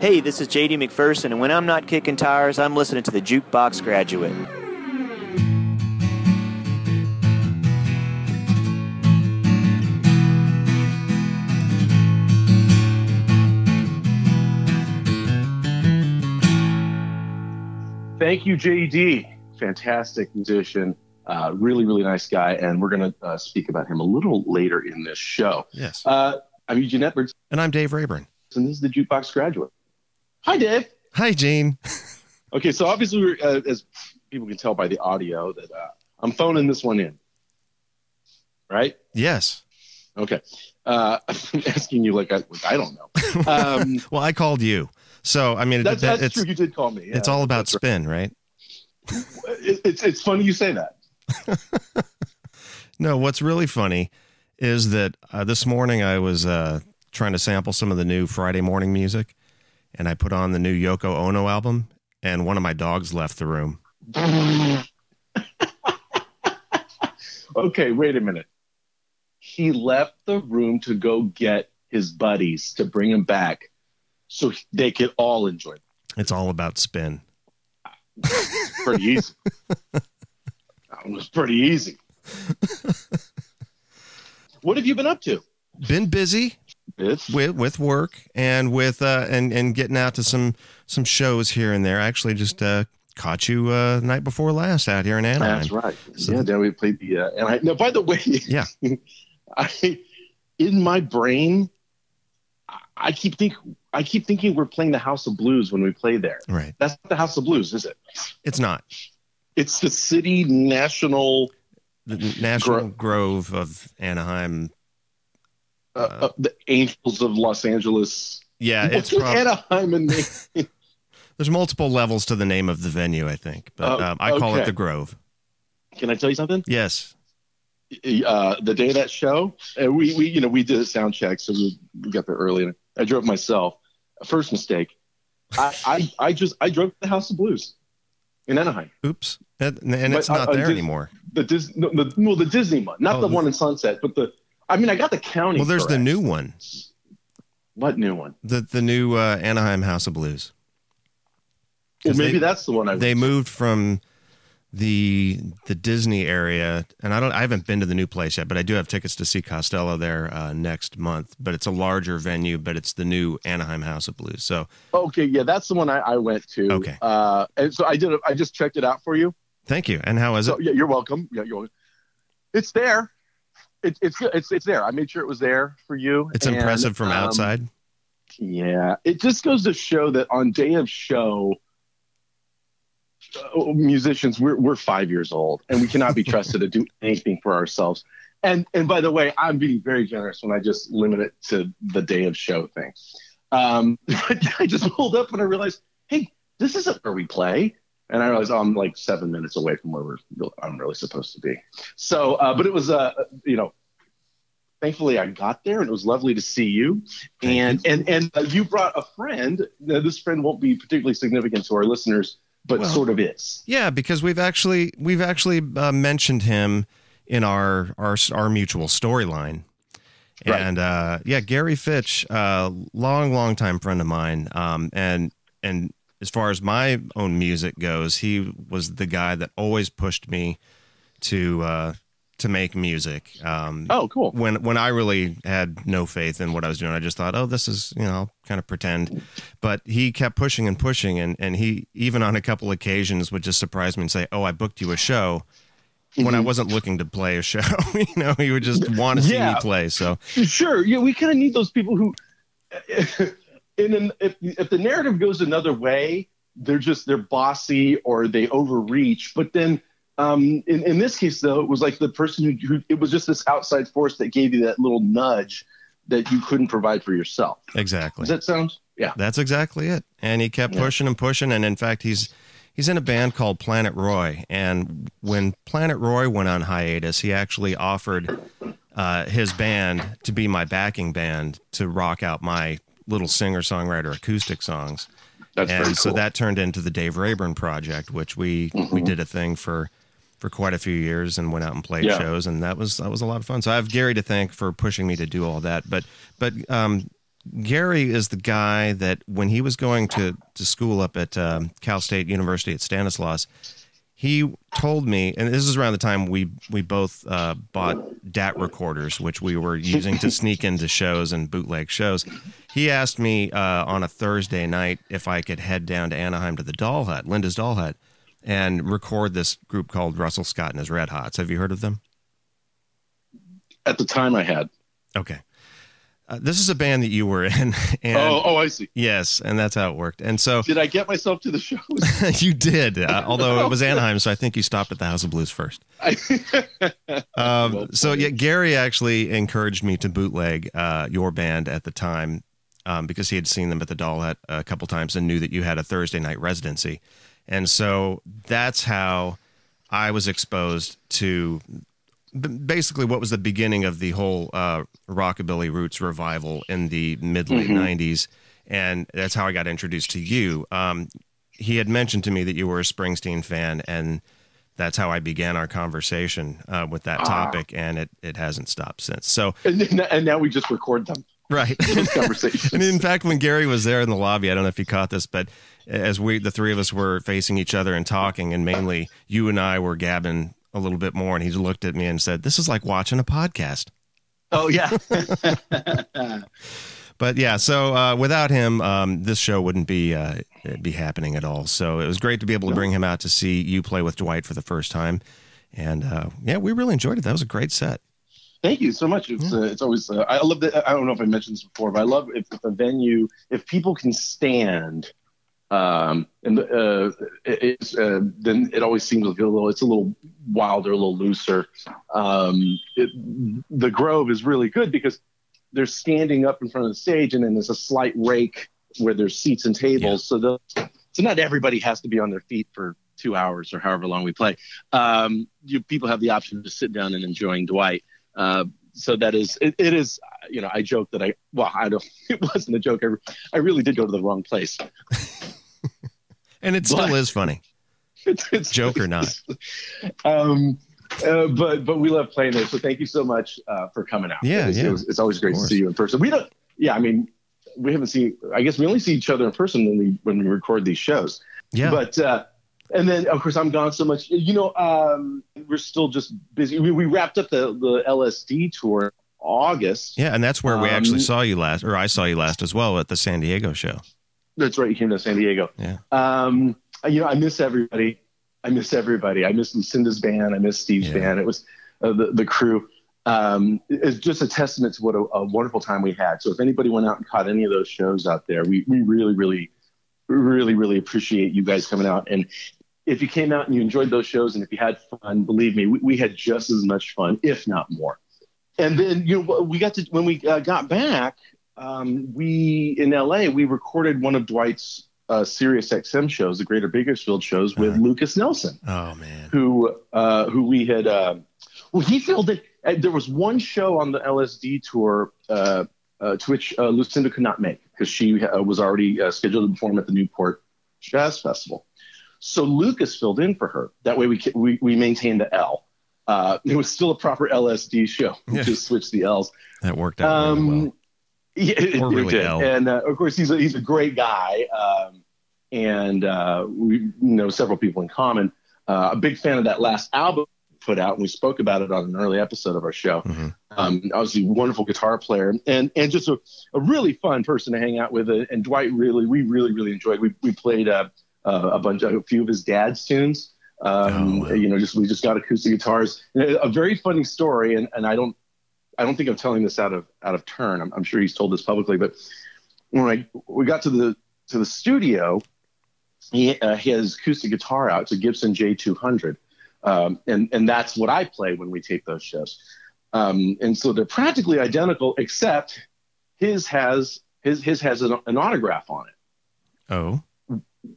Hey, this is JD McPherson, and when I'm not kicking tires, I'm listening to the Jukebox Graduate. Thank you, JD. Fantastic musician. Uh, really, really nice guy. And we're going to uh, speak about him a little later in this show. Yes. Uh, I'm Eugene Edwards, And I'm Dave Rayburn. and this is the Jukebox Graduate. Hi, Dave. Hi, Gene. Okay, so obviously, we're, uh, as people can tell by the audio, that uh, I'm phoning this one in. Right? Yes. Okay. Uh, I'm asking you like I, like, I don't know. Um, Well, I called you. So, I mean, it, that's, that's it's, true. You did call me. it's all about that's right. spin, right? It, it's it's funny you say that. No, what's really funny is that uh, this morning I was uh, trying to sample some of the new Friday morning music, and I put on the new Yoko Ono album, and one of my dogs left the room. okay, wait a minute. He left the room to go get his buddies to bring him back so they could all enjoy it. It's all about spin. Pretty easy. that was pretty easy. what have you been up to? Been busy It's with with work and with uh, and and getting out to some some shows here and there. I actually just uh, caught you uh, night before last out here in Anaheim. That's right. So- yeah, then we played the uh, and I no. By the way, Yeah. I in my brain, I- keep think I keep thinking we're playing the House of Blues when we play there. Right. That's not the House of Blues, is it? It's not It's the City National, the National Grove of Anaheim. Uh, uh, the Angels of Los Angeles. Yeah, it's prob- Anaheim and there's multiple levels to the name of the venue, I think, but Oh, um, I call okay. it the Grove. Can I tell you something? Yes. Uh, the day of that show, uh, we we you know we did a sound check, so we, we got there early. And I drove myself. First mistake. I, I I just I drove to the House of Blues in Anaheim. Oops. And, and it's But, uh, not uh, there just- anymore. The Dis no, the, no, the Disney one, not Oh, the- one in Sunset, but the. I mean, I got the county. Well, there's the new one, What new one? the the new uh, Anaheim House of Blues. Well, maybe they- that's the one I. They moved from the the Disney area, and I don't. I haven't been to the new place yet, but I do have tickets to see Costello there uh, next month. But it's a larger venue, but it's the new Anaheim House of Blues. So Okay, yeah, that's the one I, I went to. Okay. Uh, and so I did. I just checked it out for you. thank you. And how is So it? yeah, you're welcome. Yeah, you're welcome. It's there. It, it's. It's it's there. I made sure it was there for you. It's And, impressive from um, outside. Yeah, it just goes to show that on day of show, uh, musicians we're we're five years old and we cannot be trusted to do anything for ourselves. And and by the way, I'm being very generous when I just limit it to the day of show thing. Um, I just pulled up and I realized, hey, this isn't where we play. And I realized oh, I'm like seven minutes away from where we're I'm really supposed to be. So, uh, but it was uh, you know, thankfully I got there and it was lovely to see you. And and and uh, you brought a friend. Now, this friend won't be particularly significant to our listeners, but Well- sort of is. Yeah, because we've actually we've actually uh, mentioned him in our our our mutual storyline. Right. And uh, yeah, Gary Fitch, uh, long long time friend of mine, um, and and as far as my own music goes, he was the guy that always pushed me to uh, to make music. Um, Oh, cool. when when I really had no faith in what I was doing, I just thought, oh, this is you know, I'll kind of pretend. But he kept pushing and pushing, and and he even on a couple occasions would just surprise me and say, oh, I booked you a show. When I Mhm. wasn't looking to play a show, you know, he would just want to see Yeah. me play. So Sure. Yeah, we kind of need those people who, in an, if if the narrative goes another way, they're just they're bossy or they overreach. But then, um, in in this case though, it was like the person who, who it was just this outside force that gave you that little nudge that you couldn't provide for yourself. exactly, Does that sound? Yeah. that's exactly it. And he kept Yeah. pushing and pushing, and in fact, he's he's in a band called Planet Roy. And when Planet Roy went on hiatus, he actually offered uh, his band to be my backing band to rock out my little singer songwriter acoustic songs. That's and very so that turned into the Dave Rayburn project, which we we Mhm. did a thing for for quite a few years and went out and played Yeah. shows, and that was that was a lot of fun. So I have Gary to thank for pushing me to do all that. But but um, Gary is the guy that when he was going to, to school up at um, Cal State University at Stanislaus, he told me, and this is around the time we we both uh, bought DAT recorders, which we were using to sneak into shows and bootleg shows. He asked me uh, on a Thursday night if I could head down to Anaheim to the Doll Hut, Linda's Doll Hut, and record this group called Russell Scott and his Red Hots. Have you heard of them? At the time, I had. Okay. Uh, this is a band that you were in. And oh, oh, I see. Yes, and that's how it worked. And so, did I get myself to the show? you did, uh, although it was Anaheim, so I think you stopped at the House of Blues first. um, well, so yeah, Gary actually encouraged me to bootleg uh, your band at the time um, because he had seen them at the Doll Hut a couple times and knew that you had a Thursday night residency, and so that's how I was exposed to basically what was the beginning of the whole uh, rockabilly roots revival in the mid late mm-hmm. 90s and that's how i got introduced to you. Um, he had mentioned to me that you were a springsteen fan and that's how i began our conversation uh, with that ah. topic and it, it hasn't stopped since. So and, and now we just record them. Right. And in fact when gary was there in the lobby i don't know if you caught this but as we the three of us were facing each other and talking and mainly you and i were gabbing a little bit more, and he looked at me and said, "This is like watching a podcast." Oh yeah. but yeah, so uh, without him, um, this show wouldn't be uh, be happening at all. So it was great to be able to bring him out to see you play with Dwight for the first time, and uh, yeah, we really enjoyed it. That was a great set. Thank you so much. It's yeah. uh, it's always uh, I love that. I don't know if I mentioned this before, but I love if, if a venue if people can stand um, and uh, it, uh, then it always seems like a little it's a little wilder, a little looser. Um, it, the Grove is really good because they're standing up in front of the stage, and then there's a slight rake where there's seats and tables, yeah. so the, so not everybody has to be on their feet for two hours or however long we play. Um, you people have the option to sit down and enjoying Dwight. Uh, so that is it, it is you know I joke that I well I don't it wasn't a joke I, I really did go to the wrong place and it still but, is funny. It's, it's joke or not. Um, uh, but but we love playing there. So thank you so much uh, for coming out. Yeah, it's, yeah. It was, it's always great to see you in person. We don't. Yeah, I mean, we haven't seen. I guess we only see each other in person when we when we record these shows. Yeah. But uh, and then of course I'm gone so much. You know, um, we're still just busy. We, we wrapped up the the LSD tour in August. Yeah, and that's where we actually um, saw you last, or I saw you last as well at the San Diego show. That's right. You came to San Diego. Yeah. Um, you know, I miss everybody. I miss everybody. I miss Lucinda's band. I miss Steve's yeah. band. It was uh, the the crew. Um, it's just a testament to what a, a, wonderful time we had. So if anybody went out and caught any of those shows out there, we we really really really really appreciate you guys coming out. And if you came out and you enjoyed those shows, and if you had fun, believe me, we, we had just as much fun, if not more. And then you know we got to when we uh, got back, um, we in LA we recorded one of Dwight's uh, Sirius XM shows, the Greater Bakersfield shows, with uh-huh. Lukas Nelson. Oh man, who uh, who we had. Uh, well, he filled it. Uh, there was one show on the LSD tour uh, uh, to which Lucinda could not make because she was already scheduled to perform at the Newport Jazz Festival. So Lukas filled in for her. That way we we, we maintained the L. it was still a proper LSD show. We yeah. just switched the L's. That worked out um, really well. Yeah, or really did. And uh, of course, he's a, he's a great guy, um, and uh, we know several people in common. Uh, a big fan of that last album put out, and we spoke about it on an early episode of our show. Mm-hmm. Um, obviously, wonderful guitar player, and and just a, a really fun person to hang out with. And Dwight really, we really, really enjoyed. We we played uh, uh, a bunch of a few of his dad's tunes. Um, oh, wow. You know, just we just got acoustic guitars. A very funny story, and, and I don't I don't think I'm telling this out of out of turn. I'm, I'm sure he's told this publicly, but when I we got to the to the studio, he, uh, he has acoustic guitar out. It's a Gibson J200, um, and and that's what I play when we tape those shows. Um, and so they're practically identical, except his has his his has an, an autograph on it. Oh,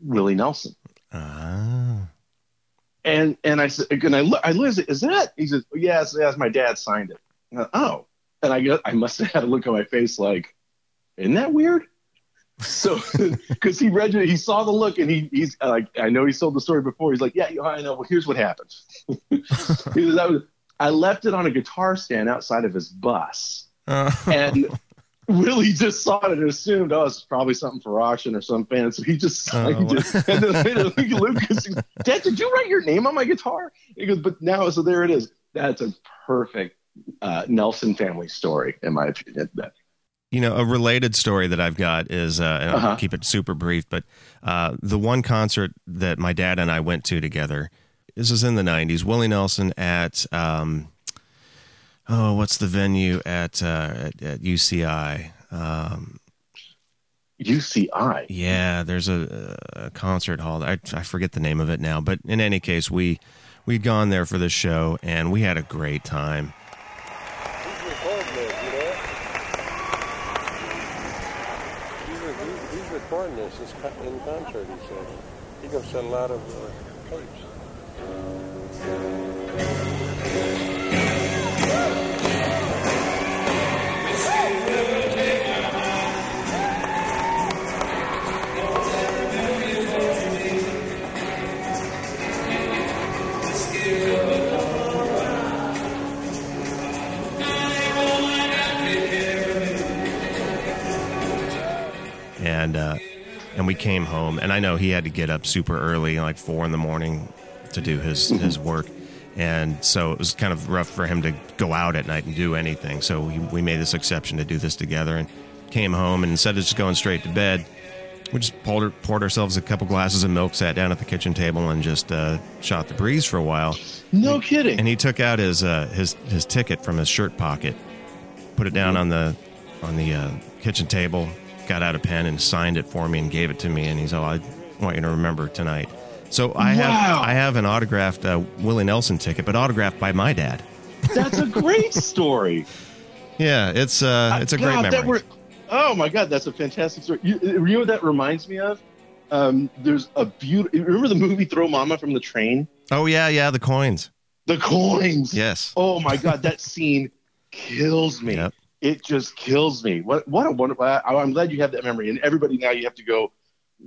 Willie Nelson. Ah. And and I said, and I look, I look, is that? He says, yes, yes, my dad signed it. Oh, and I got, I must have had a look on my face like, isn't that weird? So, because he read it, he saw the look, and he he's like, I know he told the story before. He's like, yeah, I know. Well, here's what happened. was, I left it on a guitar stand outside of his bus, uh. and Willie just saw it and assumed, oh, it's probably something for auction or some fan. So he just signed Oh. it. And then Lukas, Dad, did you write your name on my guitar? He goes, but now, so there it is. That's a perfect uh, Nelson family story, in my opinion. You know, a related story that I've got is, uh, and I'll Uh-huh. keep it super brief, but uh, the one concert that my dad and I went to together, this is in the 90s, Willie Nelson at, um, oh, what's the venue at, uh, at, at UCI? Um, UCI. yeah, there's a, a concert hall. I, I forget the name of it now, but in any case, we, we'd gone there for the show and we had a great time. He's recording this, you know? He's, re- he- he's co- in concert, he said. He's going to a lot of uh, tapes. and uh, and we came home. And I know he had to get up super early, like four in the morning, to do his his work. And so it was kind of rough for him to go out at night and do anything. So we, we made this exception to do this together and came home. And instead of just going straight to bed, we just poured, poured ourselves a couple glasses of milk, sat down at the kitchen table, and just uh, shot the breeze for a while. No kidding. And he took out his uh, his his ticket from his shirt pocket, put it down on the on the uh, kitchen table, got out a pen and signed it for me and gave it to me. And he's all, I want you to remember tonight. So I have I have an autographed uh, Willie Nelson ticket, but autographed by my dad. That's a great story. Yeah, it's uh it's a great memory. Were, oh my God, that's a fantastic story. You, you know what that reminds me of? Um, there's a beautiful. Remember the movie Throw Momma from the Train? oh yeah, yeah, the coins. The coins. Yes. Oh my God, that scene kills me. Yep. It just kills me. What what a wonderful. I, I'm glad you have that memory. And everybody now you have to go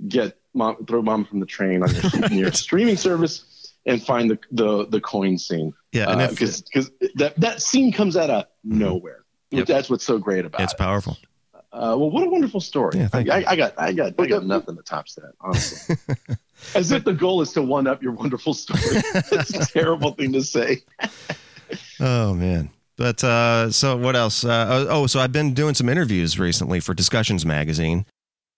get mom, throw mom from the train on your, your streaming service and find the the, the coin scene. Yeah, and if, because because that that scene comes out of nowhere. Yep. That's what's so great about it's it. It's powerful. Uh, well, what a wonderful story. Yeah, I. I, I got I got I got nothing that tops that. Honestly, as if the goal is to one up your wonderful story. That's a terrible thing to say. Oh man. But uh, so what else? Uh, oh, so I've been doing some interviews recently for Discussions magazine.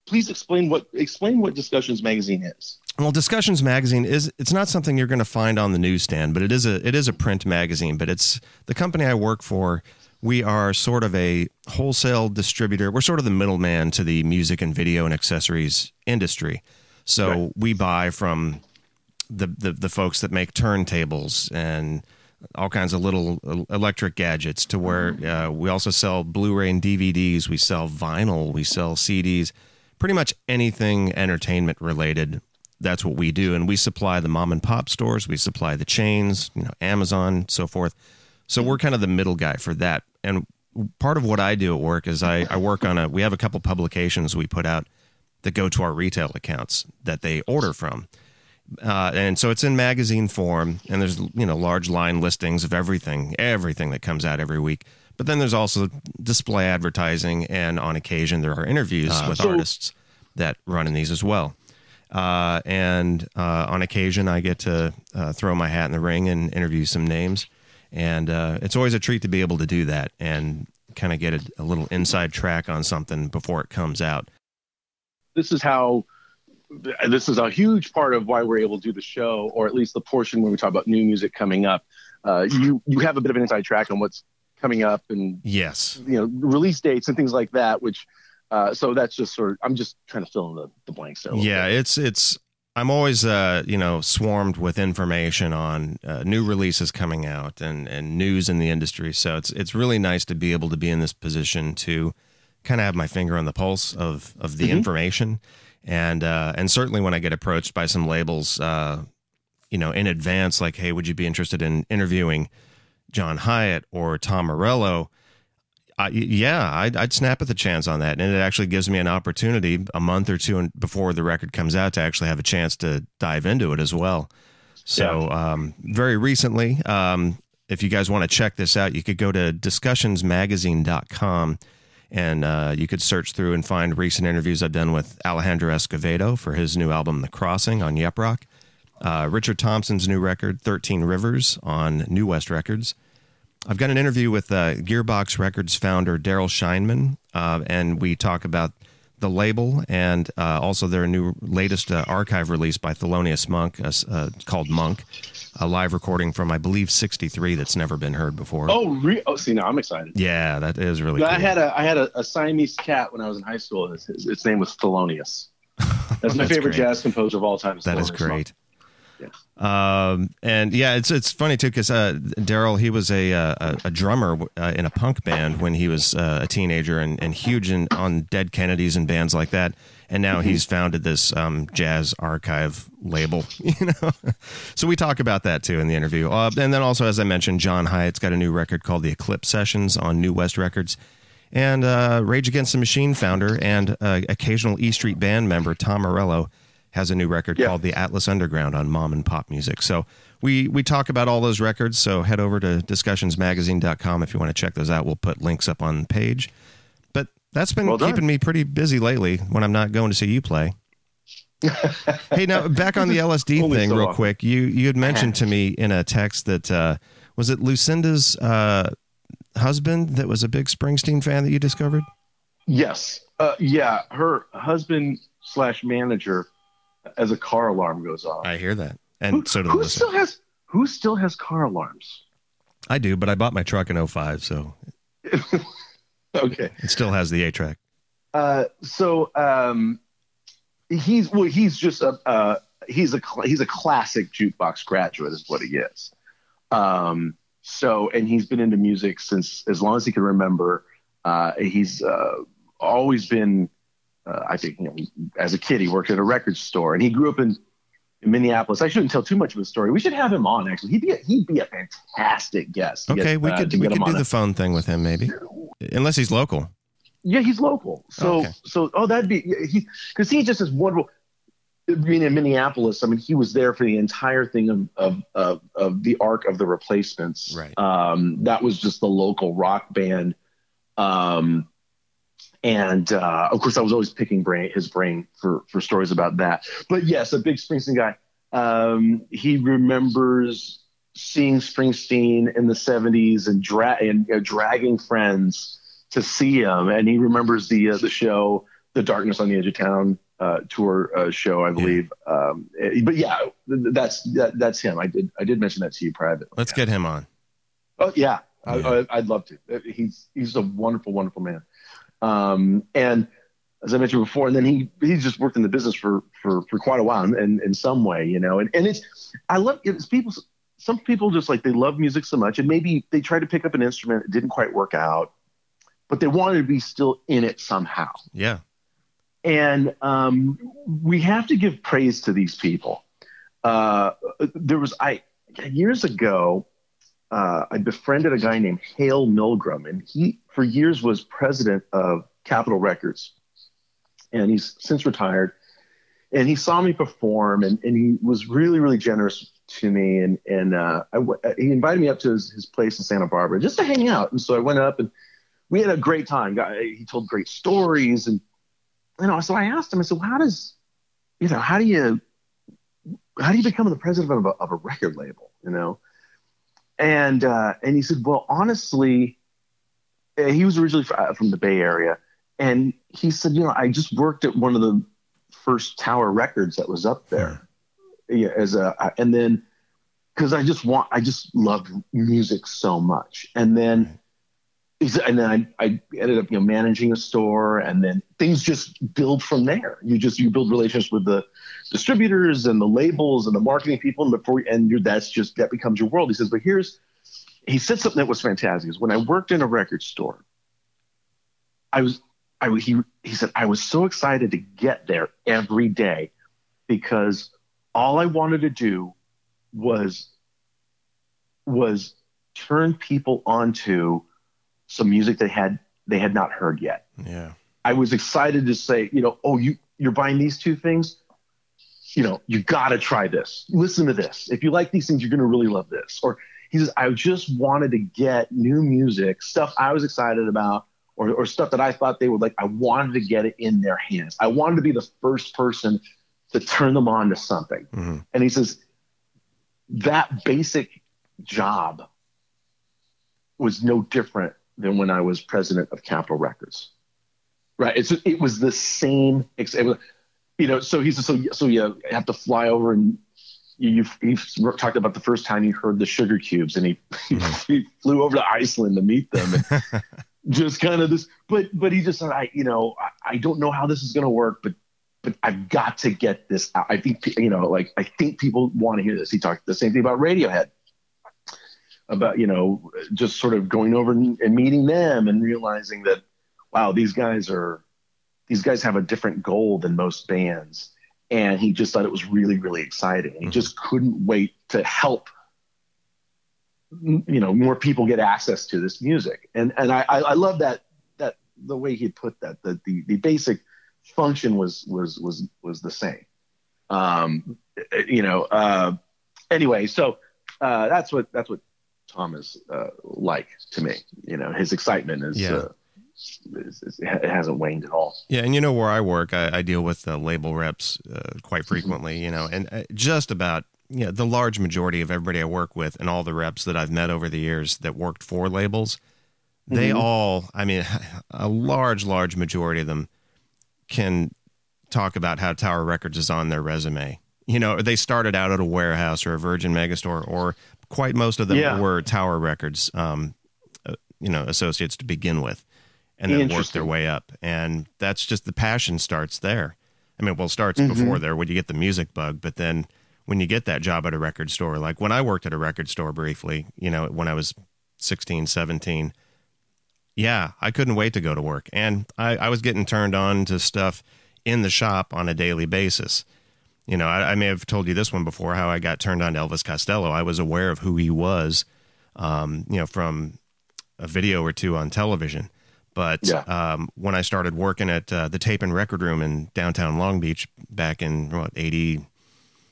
Please explain what explain what Discussions magazine is. Well, Discussions magazine is it's not something you're going to find on the newsstand, but it is a it is a print magazine, but it's the company I work for. We are sort of a wholesale distributor. We're sort of the middleman to the music and video and accessories industry. So Right. we buy from the, the the folks that make turntables and all kinds of little electric gadgets to where uh, we also sell Blu-ray and DVDs. We sell vinyl. We sell CDs. Pretty much anything entertainment related. That's what we do, and we supply the mom and pop stores. We supply the chains, you know, Amazon, so forth. So we're kind of the middle guy for that. And part of what I do at work is I, I work on a. We have a couple publications we put out that go to our retail accounts that they order from uh, and so it's in magazine form and there's you know large line listings of everything everything that comes out every week. But then there's also display advertising and on occasion there are interviews with so- artists that run in these as well. Uh, and uh, on occasion i get to uh, throw my hat in the ring and interview some names. And uh, it's always a treat to be able to do that and kind of get a, a little inside track on something before it comes out. This is how. This is a huge part of why we're able to do the show, or at least the portion when we talk about new music coming up. Uh, you you have a bit of an inside track on what's coming up and yes you know release dates and things like that. Which uh, so that's just sort of I'm just trying to fill in the, the blanks there. Yeah, bit. it's it's. I'm always uh you know swarmed with information on uh, new releases coming out and and news in the industry. So it's it's really nice to be able to be in this position to kind of have my finger on the pulse of of the Mhm. information, and uh, and certainly when I get approached by some labels, uh, you know, in advance, like, hey, would you be interested in interviewing John Hiatt or Tom Morello? I, yeah, I'd, I'd snap at the chance on that, and it actually gives me an opportunity a month or two before the record comes out to actually have a chance to dive into it as well. So, um, very recently, um, if you guys want to check this out, you could go to discussionsmagazine.com And uh, you could search through and find recent interviews I've done with Alejandro Escovedo for his new album, The Crossing, on Yep Rock. Uh, Richard Thompson's new record, 13 Rivers, on New West Records. I've got an interview with uh, Gearbox Records founder Darrel Sheinman, uh, and we talk about the label and uh, also their new latest uh, archive release by Thelonious Monk uh, uh, called Monk, a live recording from I believe '63 that's never been heard before. Oh, re- oh, see now I'm excited. Yeah, that is really. I cool. had a I had a, a Siamese cat when I was in high school. Its, name was Thelonious. That's my That's favorite great. jazz composer of all time. That is Thelonious great. Monk. Um, and yeah, it's it's funny too because uh, Darrel he was a, uh, a a drummer uh, in a punk band when he was uh, a teenager and, and huge in, on Dead Kennedys and bands like that. And now he's founded this um, jazz archive label, you know. so we talk about that too in the interview. Uh, and then also, as I mentioned, John Hiatt's got a new record called The Eclipse Sessions on New West Records. And uh, Rage Against the Machine founder and uh, occasional E Street Band member Tom Morello has a new record Yeah. called The Atlas Underground on Mom and Pop Music. So we we talk about all those records. So head over to discussionsmagazine.com if you want to check those out. We'll put links up on the page. But that's been Well keeping me pretty busy lately when I'm not going to see you play. hey, now back on the LSD thing, so real often. quick. You you had mentioned to me in a text that uh, was it Lucinda's uh, husband that was a big Springsteen fan that you discovered. Yes. Uh, yeah. Her husband slash manager, as a car alarm goes off. I hear that, and who, so do the who listeners. still has who still has car alarms? I do, but I bought my truck in 05, so Okay. it still has the 8-track. Uh, so um, he's well, he's just a uh, he's a he's a classic jukebox graduate is what he is. Um, so and he's been into music since as long as he can remember. Uh, he's uh, always been. Uh, I think you know, as a kid he worked at a record store and he grew up in, in Minneapolis. I shouldn't tell too much of his story. We should have him on. Actually, he'd be a, he'd be a fantastic guest. Okay, get, we uh, could to we could do the phone thing with him maybe, unless he's local. Yeah, he's local. So Okay. so oh that'd be he because he just is wonderful. Being in Minneapolis, I mean, he was there for the entire thing of of of, of the arc of the replacements. Right. Um, that was just the local rock band. Um, and uh, of course, I was always picking brain his brain for for stories about that. But yes, a big Springsteen guy. Um, he remembers seeing Springsteen in the '70s and, dra- and know, dragging friends to see him, and he remembers the uh, the show, the Darkness on the Edge of Town uh, tour uh, show, I believe. Um, eh, but yeah, that's that, that's him. I did I did mention that to you privately. Let's get him on. Oh yeah, I, Yeah. I, I'd love to. Uh, He's he's a wonderful, wonderful man. Um, and as I mentioned before, and then he he's just worked in the business for for for quite a while, in in some way, you know. And and it's I love it's people. Some people just like they love music so much, and maybe they tried to pick up an instrument, it didn't quite work out, but they wanted to be still in it somehow Yeah, and um, we have to give praise to these people. Uh, there was I years ago, uh, I befriended a guy named Hale Milgrim, and he for years was president of Capitol Records, and he's since retired. And he saw me perform, and, and he was really really generous to me, and and uh, w- he invited me up to his, his place in Santa Barbara just to hang out. And so I went up, and we had a great time. He told great stories, and you know, so I asked him, I said, well, how does, you know, how do you, how do you become the president of a, of a record label, you know? And, uh, and he said, well, honestly, uh, he was originally uh, from the Bay Area. And he said, you know, I just worked at one of the first Tower Records that was up there. Yeah, as a, and then, because I just want, I just loved music so much. And then, he said- and then I, I ended up, you know, managing a store, and then things just build from there. You just you build relationships with the distributors and the labels and the marketing people, and before and you're, that's just that becomes your world. He says, but here's, he said something that was fantastic. Is when I worked in a record store, I was, I he he said I was so excited to get there every day because all I wanted to do was was turn people onto some music they had they had not heard yet. yeah, I was excited to say, you know, oh, you you're buying these two things, you know, you got to try this. Listen to this. If you like these things, you're going to really love this. Or he says, I just wanted to get new music, stuff I was excited about, or, or stuff that I thought they would like. I wanted to get it in their hands. I wanted to be the first person to turn them on to something. Mm-hmm. And he says, that basic job was no different than when I was president of Capitol Records. Right. It's, it was the same. Was, you know, so he says, so, so you have to fly over and you, he talked about the first time he heard the Sugarcubes and he, mm-hmm. he flew over to Iceland to meet them and just kind of this, but, but he just said, I, you know, I, I don't know how this is going to work, but, but I've got to get this out. I think, you know, like, I think people want to hear this. He talked the same thing about Radiohead about, you know, just sort of going over and, meeting them and realizing that, wow, these guys are, these guys have a different goal than most bands. And he just thought it was really really exciting. He mm-hmm. just couldn't wait to help you know more people get access to this music. And and i i love that that the way he put that the the, the basic function was was was was the same. Um you know uh anyway so uh that's what that's what tom is uh like to me you know his excitement is yeah. uh, it hasn't waned at all. Yeah, and you know where I work, I, I deal with the label reps uh, quite mm-hmm. frequently. You know, and uh, just about you know, the large majority of everybody I work with and all the reps that I've met over the years that worked for labels, they mm-hmm. all, I mean, a large, large majority of them can talk about how Tower Records is on their resume. You know, they started out at a warehouse or a Virgin Megastore, or quite most of them yeah. were Tower Records, um, uh, you know, associates to begin with and then worked their way up. And that's just the passion starts there. I mean, well, it starts mm-hmm. before there when you get the music bug, but then when you get that job at a record store, like when I worked at a record store briefly, you know, when I was 16, 17, yeah, I couldn't wait to go to work. And I, I was getting turned on to stuff in the shop on a daily basis. You know, I, I, may have told you this one before how I got turned on to Elvis Costello. I was aware of who he was, um, you know, from a video or two on television. But yeah. um, when I started working at uh, the tape and record room in downtown Long Beach back in what 80,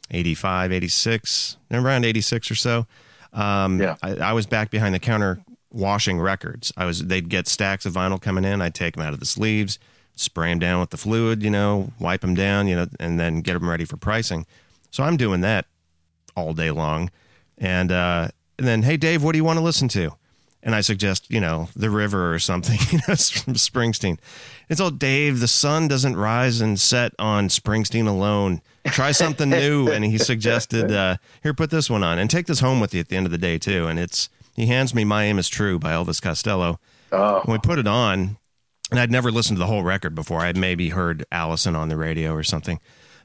85, 86, around 86 or so, um, yeah. I, I, was back behind the counter washing records. I was they'd get stacks of vinyl coming in. I'd take them out of the sleeves, spray them down with the fluid, you know, wipe them down, you know, and then get them ready for pricing. So I'm doing that all day long, and uh, and then hey Dave, what do you want to listen to? and I suggest, you know, the river or something, you know, from Springsteen. It's all Dave, the sun doesn't rise and set on Springsteen alone. Try something new. And he suggested, uh, here, put this one on and take this home with you at the end of the day, too. And it's, he hands me My Aim is True by Elvis Costello. Oh. When we put it on, and I'd never listened to the whole record before. I maybe heard Alison on the radio or something.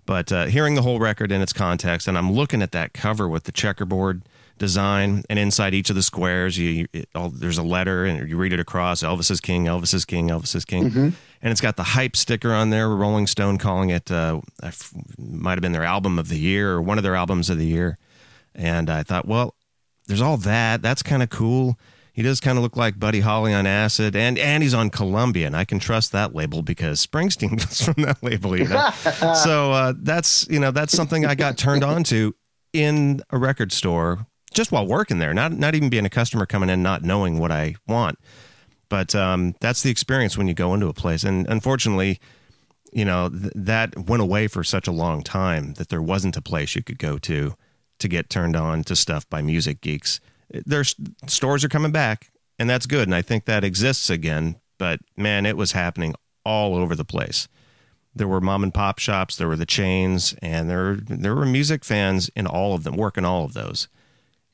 But uh, hearing the whole record in its context, and I'm looking at that cover with the checkerboard design, and inside each of the squares, you, it, all, there's a letter, and you read it across: Elvis is king, Elvis is king, Elvis is king, mm-hmm. and it's got the hype sticker on there. Rolling Stone calling it uh, might have been their album of the year or one of their albums of the year, and I thought, well, there's all that. That's kind of cool. He does kind of look like Buddy Holly on acid, and and he's on Columbia, and I can trust that label because Springsteen was from that label. You know? so uh, that's you know that's something I got turned on to in a record store just while working there, not not even being a customer coming in, not knowing what I want. But um, that's the experience when you go into a place, and unfortunately, you know th- that went away for such a long time that there wasn't a place you could go to to get turned on to stuff by music geeks. There's stores are coming back, and that's good, and I think that exists again. But man, it was happening all over the place. There were mom and pop shops, there were the chains, and there there were music fans in all of them, working all of those.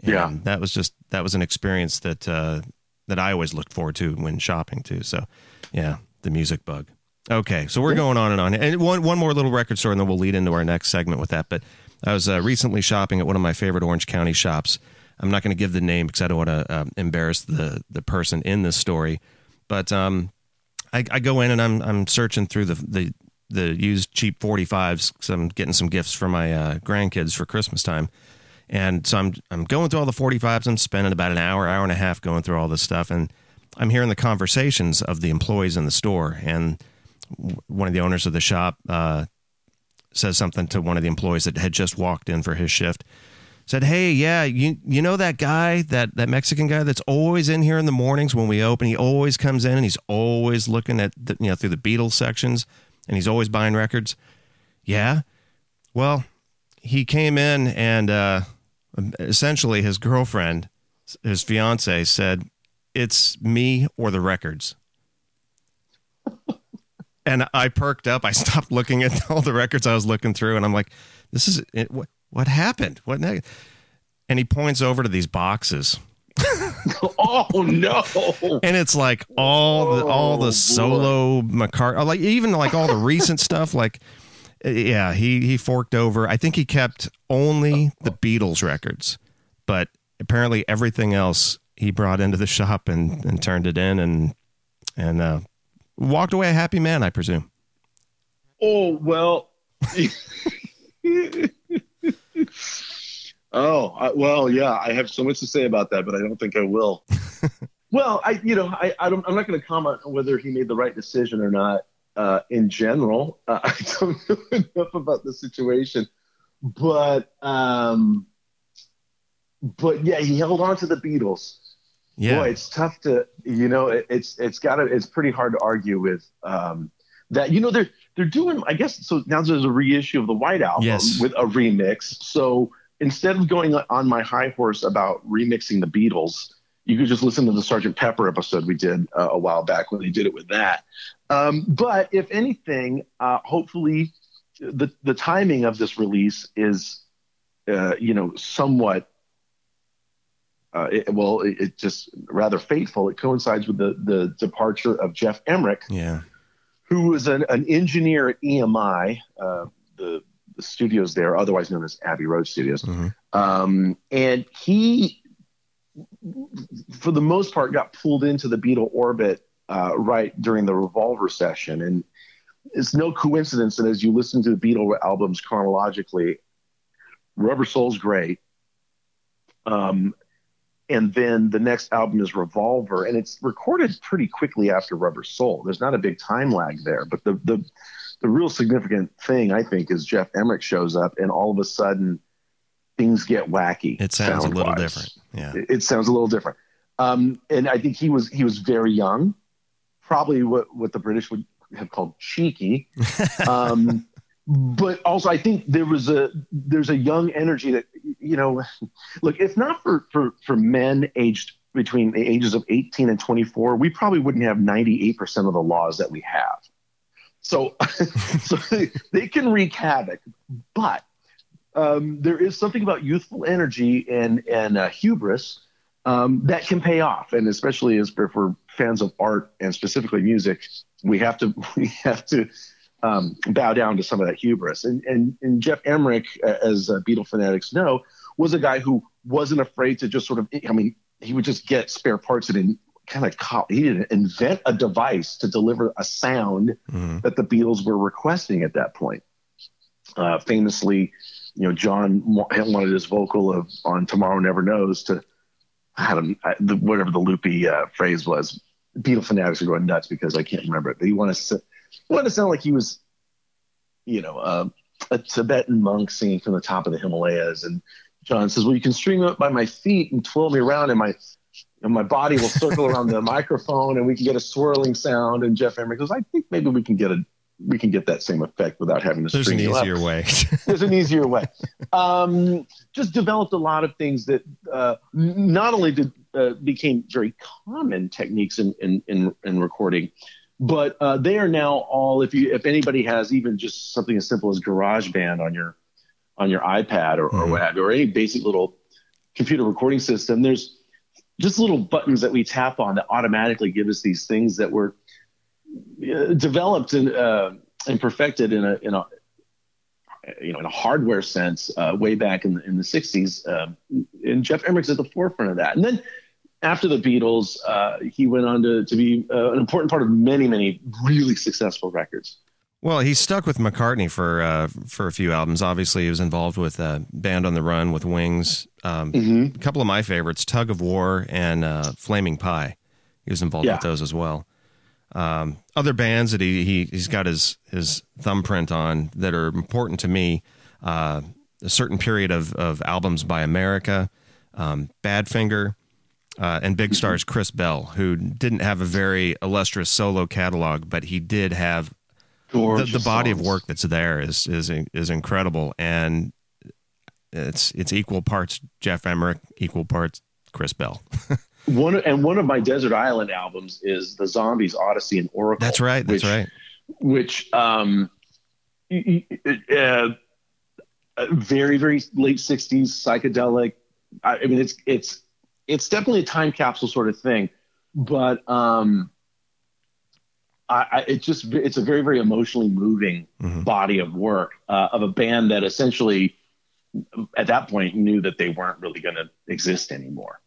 And yeah, that was just that was an experience that uh, that I always looked forward to when shopping too. So, yeah, the music bug. Okay, so we're going on and on, and one one more little record store, and then we'll lead into our next segment with that. But I was uh, recently shopping at one of my favorite Orange County shops. I'm not going to give the name because I don't want to uh, embarrass the the person in this story, but um, I, I go in and I'm I'm searching through the the the used cheap 45s because I'm getting some gifts for my uh, grandkids for Christmas time and so I'm I'm going through all the 45s. I'm spending about an hour, hour and a half going through all this stuff, and I'm hearing the conversations of the employees in the store. And one of the owners of the shop uh, says something to one of the employees that had just walked in for his shift. Said, "Hey, yeah, you you know that guy, that that Mexican guy that's always in here in the mornings when we open. He always comes in and he's always looking at the, you know through the Beatles sections, and he's always buying records. Yeah, well, he came in and uh, essentially his girlfriend, his fiance, said, "It's me or the records." and I perked up. I stopped looking at all the records I was looking through, and I'm like, "This is it, what what happened? What?" ne-" And he points over to these boxes, oh no! and it's like all the all Oh, the solo McCart, like even like all the recent stuff. Like, yeah, he he forked over. I think he kept only the Beatles records, but apparently everything else he brought into the shop and and turned it in and and uh, walked away a happy man, I presume. Oh well. oh I, well, yeah. I have so much to say about that, but I don't think I will. well, I you know I, I don't, I'm not going to comment on whether he made the right decision or not. Uh, in general, uh, I don't know enough about the situation, but um, but yeah, he held on to the Beatles. Yeah, Boy, it's tough to you know it, it's it's got to it's pretty hard to argue with um, that. You know they're they're doing I guess so now there's a reissue of the White Album Yes. with a remix. So instead of going on my high horse about remixing the Beatles, you could just listen to the Sergeant Pepper episode we did uh, a while back when they did it with that. Um, but if anything, uh, hopefully the the timing of this release is uh, you know somewhat uh, it, well, it, it just rather fateful. It coincides with the, the departure of Geoff Emerick, yeah, who was an, an engineer at EMI, uh, the, the studios there, otherwise known as Abbey Road Studios. Mhm. Um, and he, for the most part, got pulled into the Beatle orbit uh, right during the Revolver session. And it's no coincidence that as you listen to the Beatle albums chronologically, Rubber Soul's great. Um, and then the next album is Revolver, and it's recorded pretty quickly after Rubber Soul. There's not a big time lag there, but the the the real significant thing I think is Geoff Emerick shows up, and all of a sudden things get wacky. it sounds a little different. Yeah, It, it sounds a little different. Um, and I think he was he was very young, probably what what the British would have called cheeky. Um, but also, I think there was a there's a young energy that you know, look, if not for for for men aged between the ages of 18 and 24, we probably wouldn't have 98 percent of the laws that we have. So, so they, can wreak havoc, but um, there is something about youthful energy and and uh, hubris um, that can pay off, and especially as for, for fans of art and specifically music, we have to we have to um, bow down to some of that hubris. And and, and Geoff Emerick, as uh, Beatle fanatics know, was a guy who wasn't afraid to just sort of I mean he would just get spare parts and kind of co- he didn't invent a device to deliver a sound Mhm. that the Beatles were requesting at that point. Uh, famously, you know, John wanted his vocal of on "Tomorrow Never Knows" to I don't I, the, whatever the loopy uh, phrase was. Beatle fanatics are going nuts because I can't remember it. But he wanted to he wanted to sound like he was, you know, uh, a Tibetan monk singing from the top of the Himalayas. And John says, "Well, you can string me up by my feet and twirl me around, and my and my body will circle around the microphone, and we can get a swirling sound." And Geoff Emerick goes, "I think maybe we can get a we can get that same effect without having to there's an you up." easier way. There's an easier way. Um, just developed a lot of things that uh, not only did uh, became very common techniques in in, in, in recording, but uh, they are now all. If you if anybody has even just something as simple as GarageBand on your on your iPad or, or Mhm. what have you, or any basic little computer recording system, there's just little buttons that we tap on that automatically give us these things that were uh, developed and uh, and perfected in a in a you know in a hardware sense uh, way back in the, in the 60s um, and Geoff Emerick's at the forefront of that and then after the Beatles uh, he went on to, to be uh, an important part of many many really successful records Well, he stuck with McCartney for uh, for a few albums. Obviously, he was involved with uh, Band on the Run with Wings. Um, mm-hmm. A couple of my favorites, Tug of War and uh, Flaming Pie. He was involved Yeah. with those as well. Um, other bands that he, he he's got his his thumbprint on that are important to me. Uh, a certain period of of albums by America, um, Badfinger, uh, and Big Star's Chris Bell, who didn't have a very illustrious solo catalog, but he did have the, the body of work that's there is is is incredible, and it's it's equal parts Geoff Emerick, equal parts Chris Bell. One and one of my Desert Island albums is the Zombies Odyssey and Oracle. That's right. That's which, right. Which um, uh, uh, very very late '60s psychedelic. I, I mean, it's it's it's definitely a time capsule sort of thing, but um, I, I it just it's a very very emotionally moving Mhm. body of work uh, of a band that essentially at that point knew that they weren't really going to exist anymore.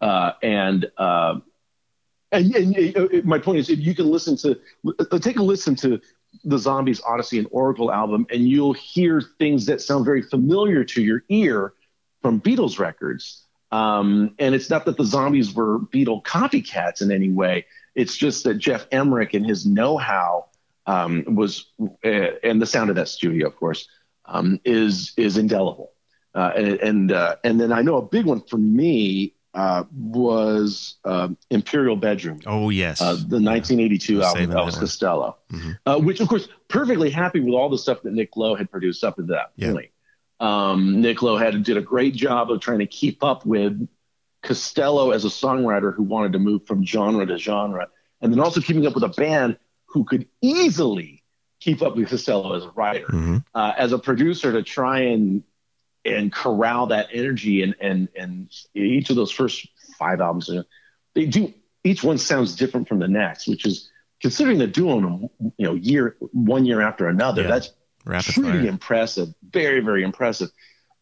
Uh, and, uh, and, and uh, my point is, if you can listen to, uh, take a listen to the Zombies Odyssey and Oracle album, and you'll hear things that sound very familiar to your ear from Beatles records. Um, and it's not that the Zombies were Beatle copycats in any way. It's just that Geoff Emerick and his know-how um, was, uh, and the sound of that studio, of course, um, is is indelible. Uh, and and, uh, and then I know a big one for me uh, was um Imperial Bedroom, Oh yes. uh, the 1982 Yeah, album Elvis. Costello, Mhm. uh, which of course perfectly happy with all the stuff that Nick Lowe had produced up to that Yeah. point. Um, Nick Lowe had did a great job of trying to keep up with Costello as a songwriter who wanted to move from genre to genre, and then also keeping up with a band who could easily keep up with Costello as a writer Mhm. uh, as a producer to try and and corral that energy and and and each of those first five albums uh, they do each one sounds different from the next which is considering they're doing them you know year one year after another Yeah. that's Rapid pretty fire. impressive very very impressive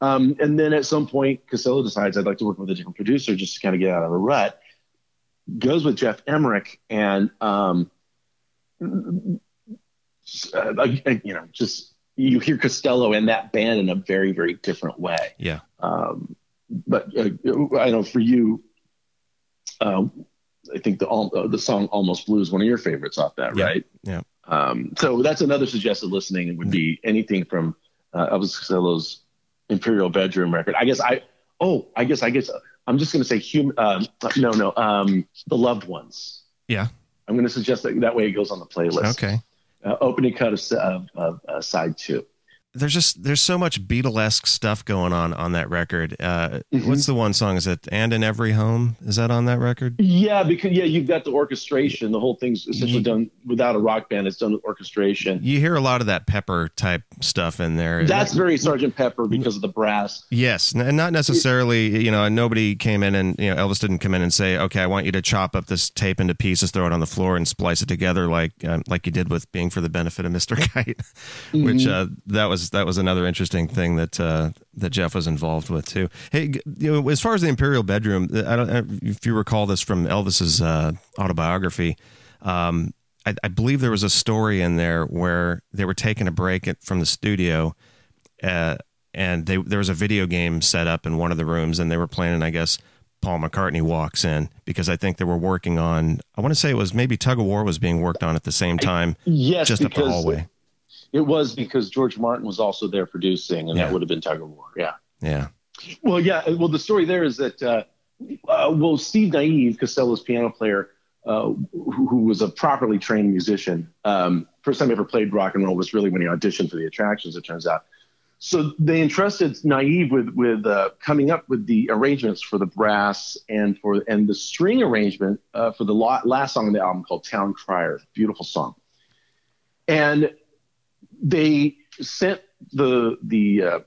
um, and then at some point Costello decides I'd like to work with a different producer just to kind of get out of a rut goes with Geoff Emerick and um, uh, you know just you hear Costello and that band in a very very different way Yeah. um, but uh, I know for you, uh, I think the uh, the song "Almost Blue" is one of your favorites off that, Yeah, right? yeah. Um, so that's another suggested listening. It would be anything from uh, Elvis Costello's "Imperial Bedroom" record. I guess I. Oh, I guess I guess I'm just going to say human. um, no, no, um, the loved ones. Yeah. I'm going to suggest that that way it goes on the playlist. Okay. Uh, opening cut of, of, of uh, side two. There's just there's so much Beatlesque stuff going on on that record. Uh, Mhm. What's the one song? Is it "And in Every Home"? Is that on that record? Yeah, because yeah, you've got the orchestration. The whole thing's essentially done without a rock band. It's done with orchestration. You hear a lot of that Pepper type stuff in there. That's very Sergeant Pepper because of the brass. Yes, and not necessarily. You know, nobody came in and you know Elvis didn't come in and say, "Okay, I want you to chop up this tape into pieces, throw it on the floor, and splice it together like um, like you did with "Being for the Benefit of Mr. Kite," which uh, that was that was another interesting thing that uh, that Geoff was involved with too. Hey, you know, as far as the Imperial Bedroom, I don't uh, if you recall this from Elvis's uh, autobiography. Um, I, I believe there was a story in there where they were taking a break at, from the studio uh, and they, there was a video game set up in one of the rooms, and they were playing. I guess Paul McCartney walks in because I think they were working on. I want to say it was maybe Tug of War was being worked on at the same time, Yes, just up the hallway. It was because George Martin was also there producing, and Yeah. that would have been Tug of War. Yeah. Yeah, Well, yeah. Well, the story there is that uh, uh, well, Steve Nieve, Costello's piano player, uh, who, who was a properly trained musician, um, first time he ever played rock and roll was really when he auditioned for the attractions. It turns out. So they entrusted Nieve with with uh, coming up with the arrangements for the brass and for and the string arrangement uh, for the last song on the album called "Town Crier," beautiful song. And they sent the the uh,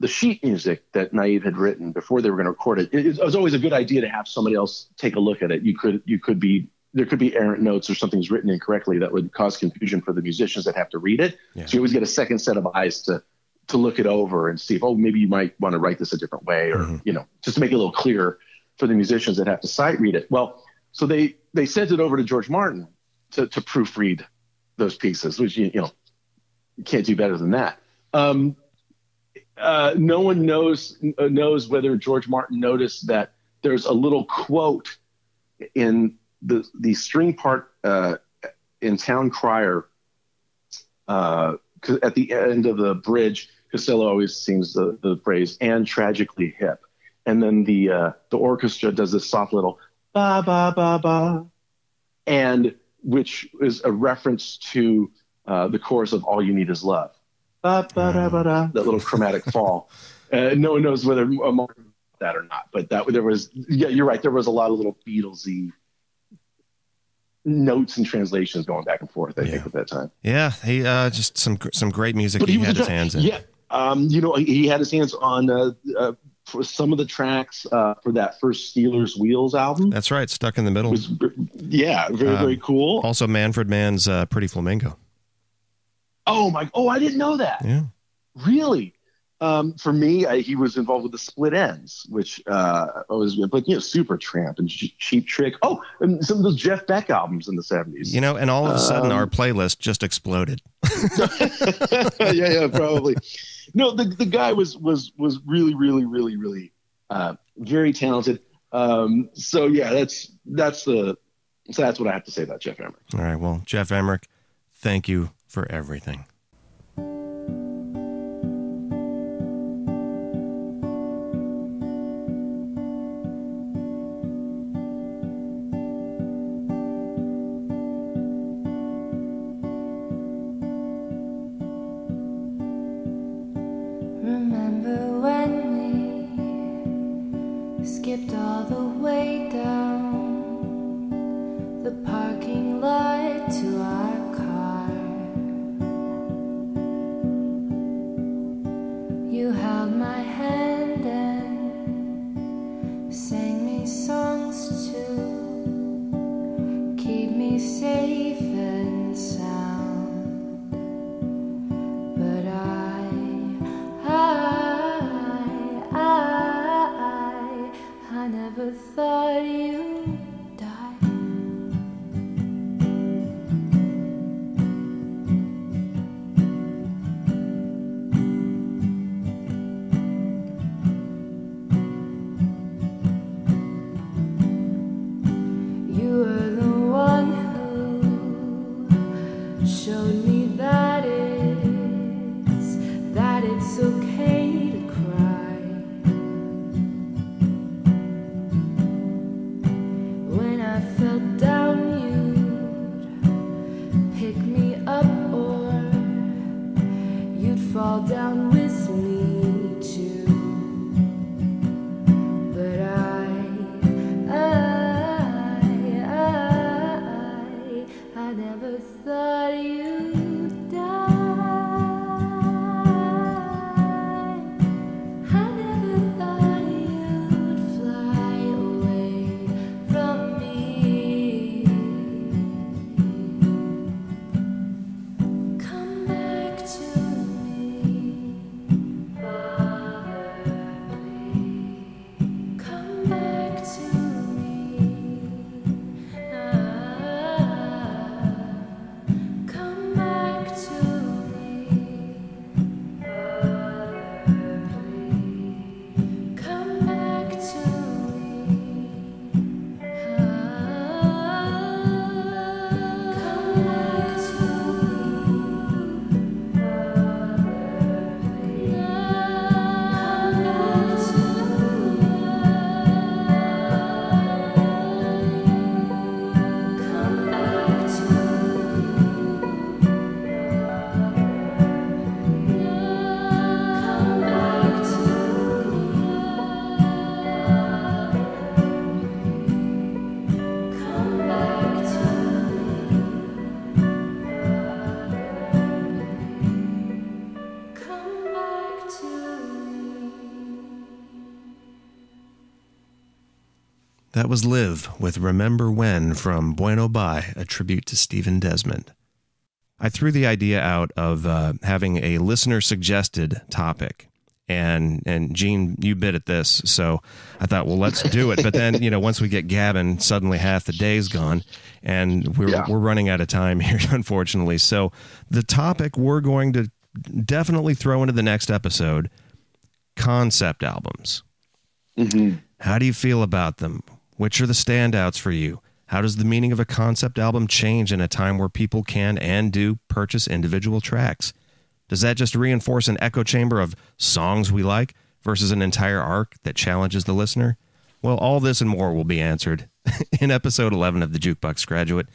the sheet music that Nieve had written before they were going to record it. it. It was always a good idea to have somebody else take a look at it. You could you could be there could be errant notes or something's written incorrectly that would cause confusion for the musicians that have to read it. Yeah. So you always get a second set of eyes to to look it over and see if oh maybe you might want to write this a different way or Mhm. you know just to make it a little clearer for the musicians that have to sight read it. Well, so they they sent it over to George Martin to to proofread those pieces, which you, you know can't do better than that. Um, uh, no one knows knows whether George Martin noticed that there's a little quote in the the string part uh, in Town Crier uh, at the end of the bridge Costello always sings the, the phrase "and tragically hip," and then the uh, the orchestra does this soft little ba ba ba ba, and which is a reference to uh, the chorus of "All You Need Is Love." Ba ba da ba da. That little chromatic fall. Uh, no one knows whether uh, Mark that or not, but that there was. Yeah, you're right. There was a lot of little Beatlesy notes and translations going back and forth. I Yeah. think at that time. Yeah, he uh, just some some great music But he, was had his hands in. Yeah, um, you know, he had his hands on uh, uh, for some of the tracks uh, for that first Stealers Wheels album. That's right, stuck in the middle. was yeah, very Um, very cool. Also, Manfred Mann's uh, "Pretty Flamingo." Oh my! Oh, I didn't know that. Yeah, Really? Um, for me, I, he was involved with the Split Enz, which uh, was, but you know, Supertramp and Cheap Trick. Oh, and some of those Jeff Beck albums in the seventies. you know, and all of a sudden, Um, our playlist just exploded. yeah, yeah, probably. No, the the guy was was was really, really, really, really uh, very talented. Um, so yeah, that's that's the so that's what I have to say about Geoff Emerick. All right, well, Geoff Emerick, thank you for everything. That was Liv with Remember When from Bueno Bye, a tribute to Stephen Desmond. I threw the idea out of uh, having a listener suggested topic. And and Gene, you bid at this, so I thought, well, let's do it. But then, you know, once we get Gavin, suddenly half the day's gone, and we're Yeah. we're running out of time here, unfortunately. So the topic we're going to definitely throw into the next episode: concept albums. How do you feel about them? Which are the standouts for you? How does the meaning of a concept album change in a time where people can and do purchase individual tracks? Does that just reinforce an echo chamber of songs we like versus an entire arc that challenges the listener? Well, all this and more will be answered in episode 11 of the Jukebox Graduate.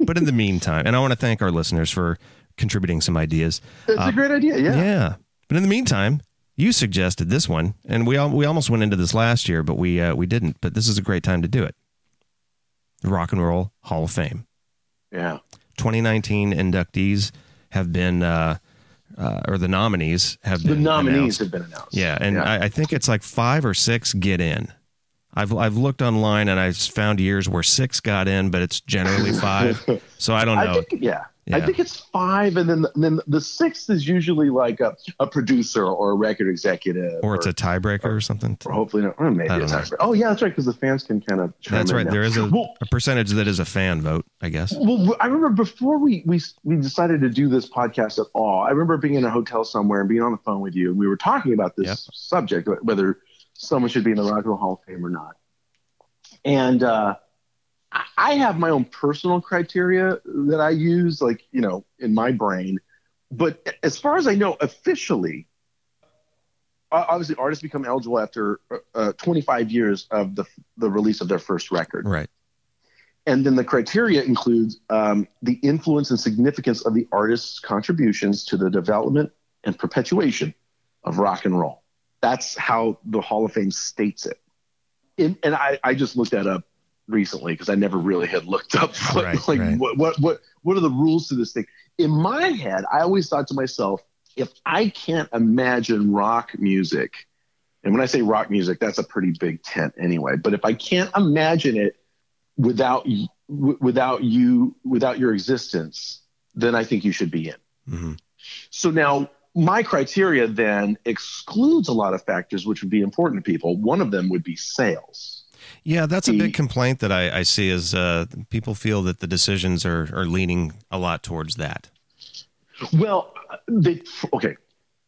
But in the meantime, and I want to thank our listeners for contributing some ideas. It's Uh, a great idea. Yeah. Yeah. But in the meantime, you suggested this one, and we all, we almost went into this last year, but we uh, we didn't. But this is a great time to do it. The Rock and Roll Hall of Fame. Yeah. 2019 inductees have been, uh, uh, or the nominees have The been nominees announced. have been announced. Yeah, and I, I think it's like five or six get in. I've I've looked online and I've found years where six got in, but it's generally five. so I don't know. I think yeah. I think it's five, and then then the sixth is usually like a, a producer or a record executive, or it's a tiebreaker or something. or hopefully not, or maybe it's don't know. Oh yeah, that's right, because the fans can kind of. That's right. now. There is a, Well, a percentage that is a fan vote, I guess. well, I remember before we, we we decided to do this podcast at all. I remember being in a hotel somewhere and being on the phone with you, and we were talking about this Yep. subject, whether someone should be in the Rock and Roll Hall of Fame or not. And uh, I- have my own personal criteria that I use, like you know, in my brain. But as far as I know, officially, uh, obviously, artists become eligible after uh, 25 years of the the release of their first record. Right. And then the criteria includes um, the influence and significance of the artist's contributions to the development and perpetuation of rock and roll. That's how the Hall of Fame states it. In, and I, I just looked that up recently because I never really had looked up what, Right, like right. What, what what what are the rules to this thing. In my head, I always thought to myself, if I can't imagine rock music, and when I say rock music, that's a pretty big tent anyway. But if I can't imagine it without without you without your existence, then I think you should be in. hmm So now my criteria then excludes a lot of factors which would be important to people. One of them would be sales. Yeah, that's a big complaint that I, I see is uh, people feel that the decisions are, are leaning a lot towards that. Well, they okay.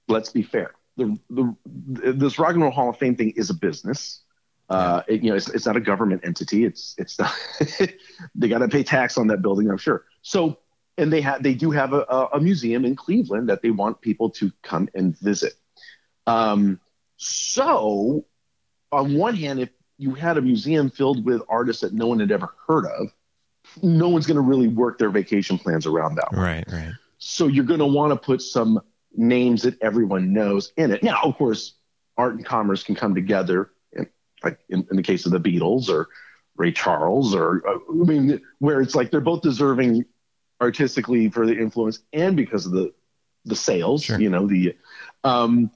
Let's be fair. The, the this Rock and Roll Hall of Fame thing is a business. Uh, it, you know, it's, it's not a government entity. It's it's not. they got to pay tax on that building, I'm sure. So, and they have they do have a, a, museum in Cleveland that they want people to come and visit. Um, so, on one hand, if you had a museum filled with artists that no one had ever heard of, no one's going to really work their vacation plans around that. one. Right, right. So you're going to want to put some names that everyone knows in it. Now, of course, art and commerce can come together, in, like in, in the case of the Beatles or Ray Charles, or uh, I mean, where it's like they're both deserving artistically for the influence and because of the the sales. Sure. You know the. Um,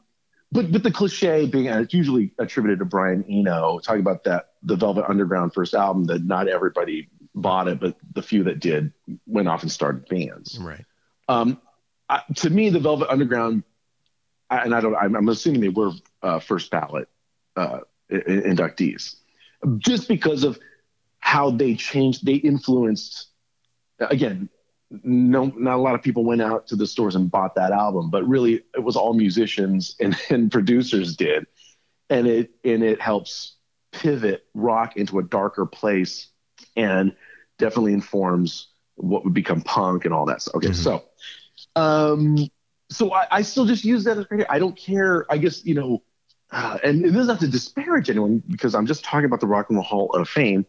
but but the cliche being uh, it's usually attributed to Brian Eno talking about that the Velvet Underground first album that not everybody bought it, but the few that did went off and started bands. Right. Um, I, to me, the Velvet Underground, I- and I don't, I'm, I'm assuming they were uh, first ballot uh, inductees, just because of how they changed, they influenced. Again, no, not a lot of people went out to the stores and bought that album, but really, it was all musicians and, and producers did, and it and it helps pivot rock into a darker place, and definitely informs what would become punk and all that stuff. Okay, Mhm. so um, so I, I still just use that as criteria. I don't care. I guess you know, uh, and it doesn't have to disparage anyone because I'm just talking about the Rock and Roll Hall of Fame.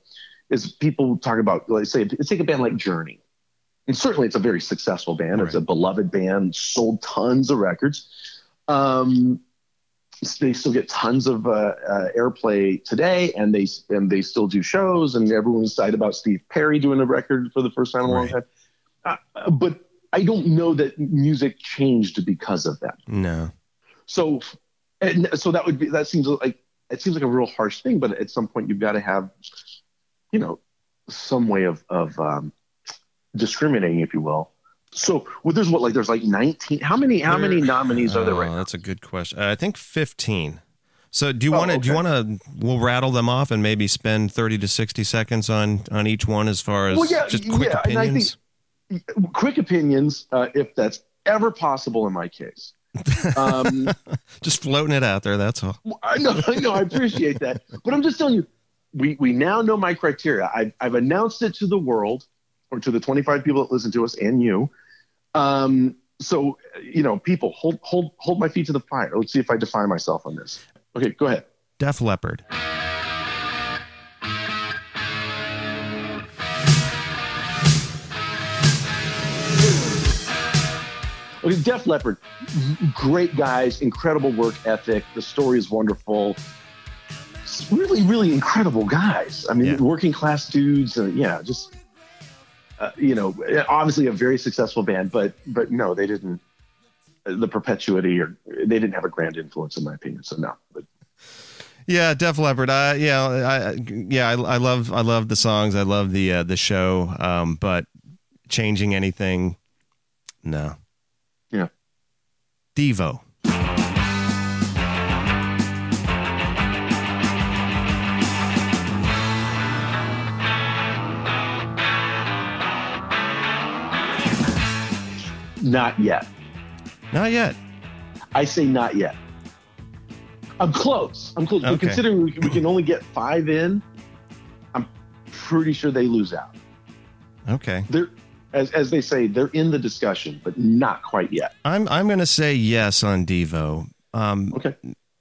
Is people talk about, let's say, let's take a band like Journey, and certainly it's a very successful band. It's a beloved band, sold tons of records. Um, they still get tons of uh, uh, airplay today, and they and they still do shows, and everyone's excited about Steve Perry doing a record for the first time in a long time. Uh, but I don't know that music changed because of that. No. So, and so that would be that seems like it seems like a real harsh thing, but at some point you've got to have, you know, some way of of um, discriminating, if you will. So, well, there's what like there's like 19. How many how many nominees are there Oh, right now? That's a good question. Uh, I think 15. So do you Oh, want to do you want to we'll rattle them off and maybe spend 30 to 60 seconds on on each one as far as Well, yeah, just quick yeah, and I opinions? Quick opinions, uh, if that's ever possible in my case. Um, just floating it out there, that's all. I know, I know, I appreciate that. But I'm just telling you, we, we now know my criteria. I've, I've announced it to the world or to the 25 people that listen to us and you. Um, so you know, people hold hold hold my feet to the fire. Let's see if I define myself on this. Okay, go ahead. Def Leppard. Okay, Def Leppard, great guys, incredible work ethic. The story is wonderful. It's really, really incredible guys. I mean, Yeah. working class dudes. Uh, yeah, just uh, you know, obviously a very successful band, but but no, they didn't. The perpetuity, or they didn't have a grand influence, in my opinion. So no, but Yeah, Def Leppard. I yeah, I, yeah, I, I love I love the songs. I love the uh, the show. Um, but changing anything, no. Yeah. Devo. Not yet. Not yet. I say not yet. I'm close. I'm close. But Okay. considering we can, we can only get five in, I'm pretty sure they lose out. Okay. They're, as, as they say, they're in the discussion, but not quite yet. I'm I'm gonna say yes on Devo. Um, Okay.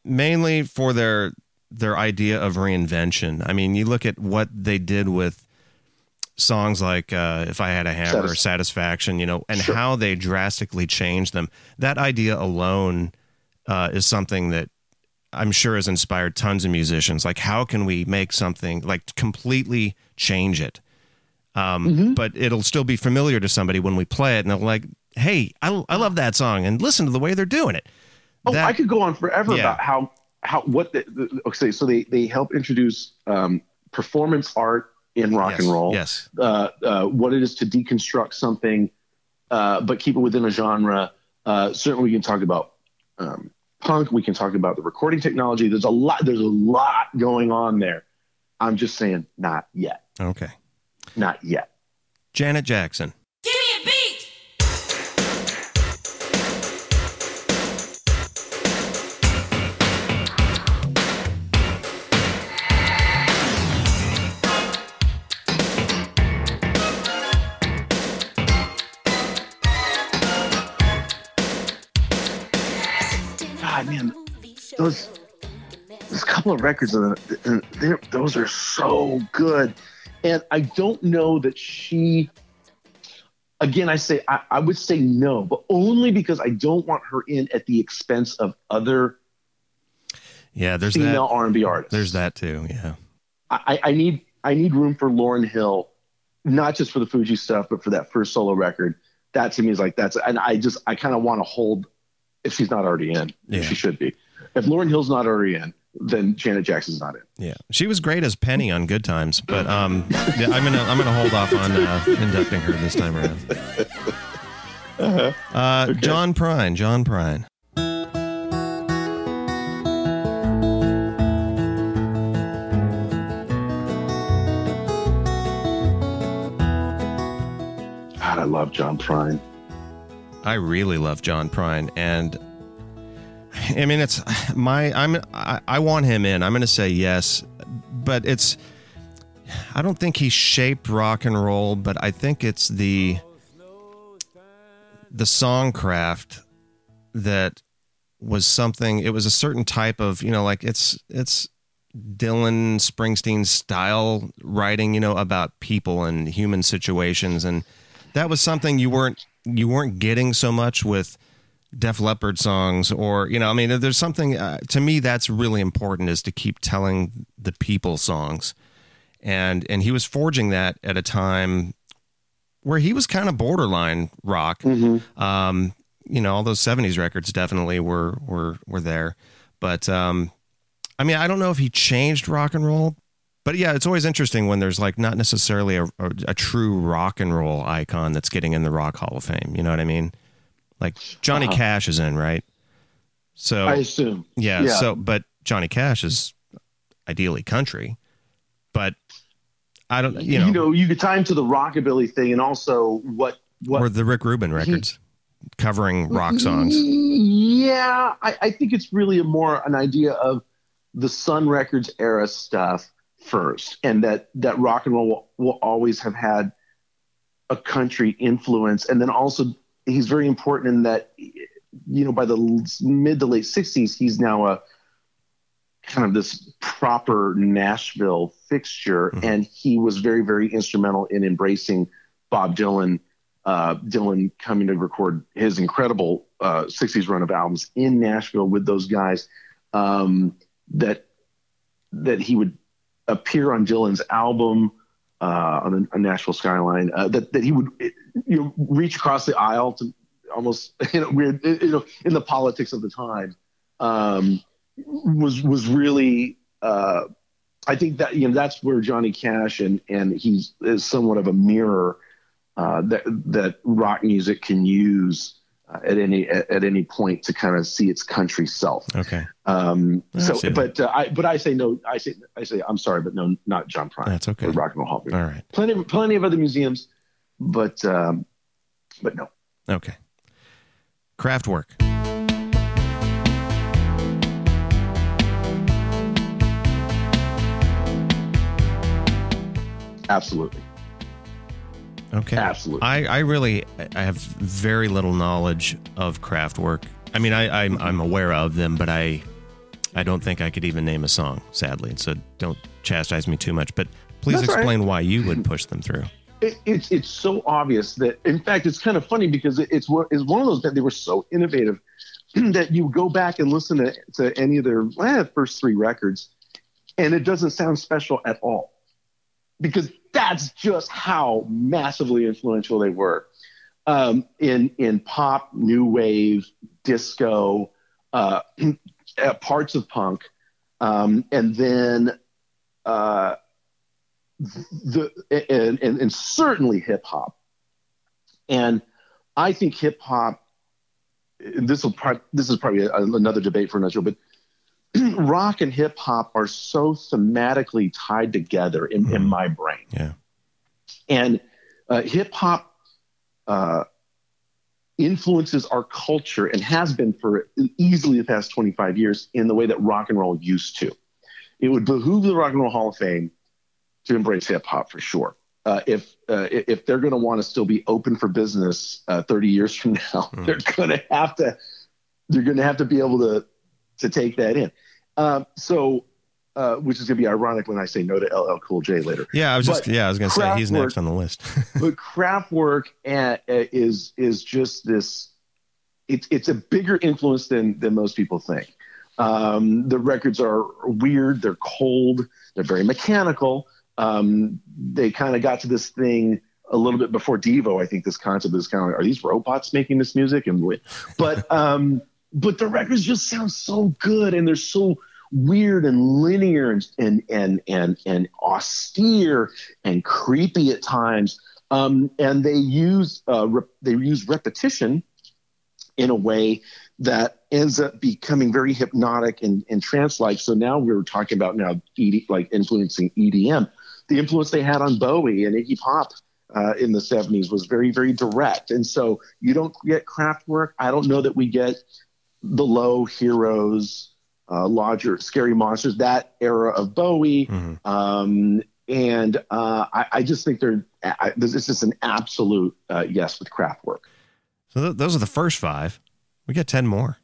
mainly for their their idea of reinvention. I mean, you look at what they did with songs like uh, "If I Had a Hammer" Satis- "Satisfaction," you know, and Sure. how they drastically changed them. That idea alone uh, is something that I'm sure has inspired tons of musicians. Like, how can we make something like completely change it? Um, Mm-hmm. But it'll still be familiar to somebody when we play it, and they're like, "Hey, I, I love that song," and listen to the way they're doing it. Oh, That- I could go on forever Yeah. about how how what the, the okay. So they they help introduce um, performance art in rock Yes, and roll. Yes. uh, uh, what it is to deconstruct something, uh, but keep it within a genre. Uh, certainly, we can talk about um, punk. We can talk about the recording technology. There's a lot. There's a lot going on there. I'm just saying, not yet. Okay. Not yet. Janet Jackson. Those there's a couple of records of them, and those are so good. And I don't know that she. Again, I say I, I would say no, but only because I don't want her in at the expense of other Yeah, there's female that. R and B artists. There's that too. Yeah. I, I need I need room for Lauryn Hill, not just for the Fugees stuff, but for that first solo record. That to me is like that's and I just I kind of want to hold if she's not already in, Yeah. she should be. If Lauryn Hill's not already in, then Janet Jackson's not in. Yeah. She was great as Penny on Good Times, but um, yeah, I'm gonna I'm gonna hold off on uh, inducting her this time around. Uh-huh. Uh, okay. John Prine. John Prine. God, I love John Prine. I really love John Prine, and I mean it's my I'm I, I want him in. I'm going to say yes, but it's I don't think he shaped rock and roll, but I think it's the the songcraft that was something. It was a certain type of you know like it's it's Dylan Springsteen style writing, you know, about people and human situations, and that was something you weren't you weren't getting so much with Def Leppard songs, or you know, I mean, there's something uh, to me that's really important is to keep telling the people songs, and and he was forging that at a time where he was kind of borderline rock. Um, you know, all those '70s records definitely were were were there, but um, I mean, I don't know if he changed rock and roll, but yeah, it's always interesting when there's like not necessarily a, a, a true rock and roll icon that's getting in the Rock Hall of Fame. You know what I mean? Like Johnny Uh-huh. Cash is in, right? So I assume. yeah, yeah. So, but Johnny Cash is ideally country, but I don't, you know, you know, you could tie him to the rockabilly thing, and also what what or the Rick Rubin records covering rock songs. Yeah, I, I think it's really a more an idea of the Sun Records era stuff first, and that that rock and roll will, will always have had a country influence, and then also he's very important in that you know by the mid to late 60s he's now a kind of this proper Nashville fixture Mhm. and he was very very instrumental in embracing Bob Dylan uh, Dylan coming to record his incredible uh, 60s run of albums in Nashville with those guys um, that that he would appear on Dylan's album uh, on a, a Nashville skyline uh, that that he would you know reach across the aisle to almost you know weird you know in the politics of the time um, was was really uh, I think that you know that's where Johnny Cash and and he's is somewhat of a mirror uh, that that rock music can use uh, at any at, at any point to kind of see its country self. Okay. Um, I so, but uh, I but I say no. I say I say I'm sorry, but no, not John Prine. That's okay. Or Rock and Roll Hall. All right. Plenty of plenty of other museums, but um, but no. Okay. Kraftwerk. Absolutely, Okay. absolutely. I, I really I have very little knowledge of Kraftwerk. I mean, I, I'm I'm aware of them, but I I don't think I could even name a song. Sadly, so don't chastise me too much. But please That's all right. explain why you would push them through. it, it's it's so obvious that in fact it's kind of funny because it, it's one it's one of those that they were so innovative that you go back and listen to, to any of their eh, first three records and it doesn't sound special at all because that's just how massively influential they were um, in in pop new wave disco uh, uh, parts of punk um, and then uh, the and, and, and certainly hip hop. And I think hip hop. This will probably this is probably a, another debate for another show, but rock and hip hop are so thematically tied together in, in Mhm. my brain. Yeah. And uh, hip hop uh, influences our culture and has been for easily the past 25 years in the way that rock and roll used to. It would behoove the Rock and Roll Hall of Fame to embrace hip hop for sure. Uh, if uh, if they're going to want to still be open for business uh, 30 years from now, Mhm. they're going to have to they're going to have to be able to to take that in. Um, so, uh, which is going to be ironic when I say no to LL Cool J later. Yeah, I was just But yeah, I was gonna say he's next on the list. but Kraftwerk uh, is is just this. It's it's a bigger influence than than most people think. Um, the records are weird. They're cold. They're very mechanical. Um, they kind of got to this thing a little bit before Devo. I think this concept is kind of like, are these robots making this music? And but um, but the records just sound so good, and they're so weird and linear and and and and, and austere and creepy at times. Um, and they use uh, re- they use repetition in a way that ends up becoming very hypnotic and, and trance-like. So now we're talking about now ED, like influencing EDM. The influence they had on Bowie and Iggy Pop uh, in the 70s was very, very direct. And so you don't get Kraftwerk. I don't know that we get the Low Heroes, uh, Lodger, Scary Monsters, that era of Bowie. Mhm. Um, and uh, I, I just think they're I, this is just an absolute uh, yes with Kraftwerk. So th- those are the first five. We got ten more.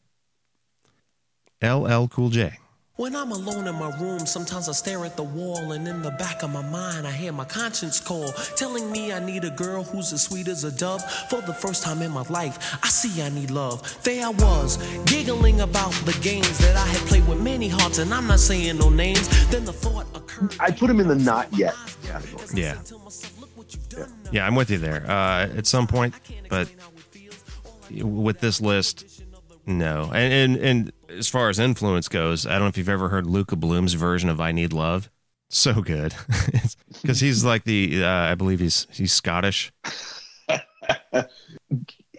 LL Cool J. When I'm alone in my room, sometimes I stare at the wall, and in the back of my mind, I hear my conscience call, telling me I need a girl who's as sweet as a dove. For the first time in my life, I see I need love. There I was, giggling about the games that I had played with many hearts, and I'm not saying no names. Then the thought occurred. I put him in the not yet category. Yeah. Yeah, I'm with you there. Uh, at some point, but with this list, no. And, and and as far as influence goes, I don't know if you've ever heard Luka Bloom's version of "I Need Love." So good, because he's like the uh, I believe he's he's Scottish.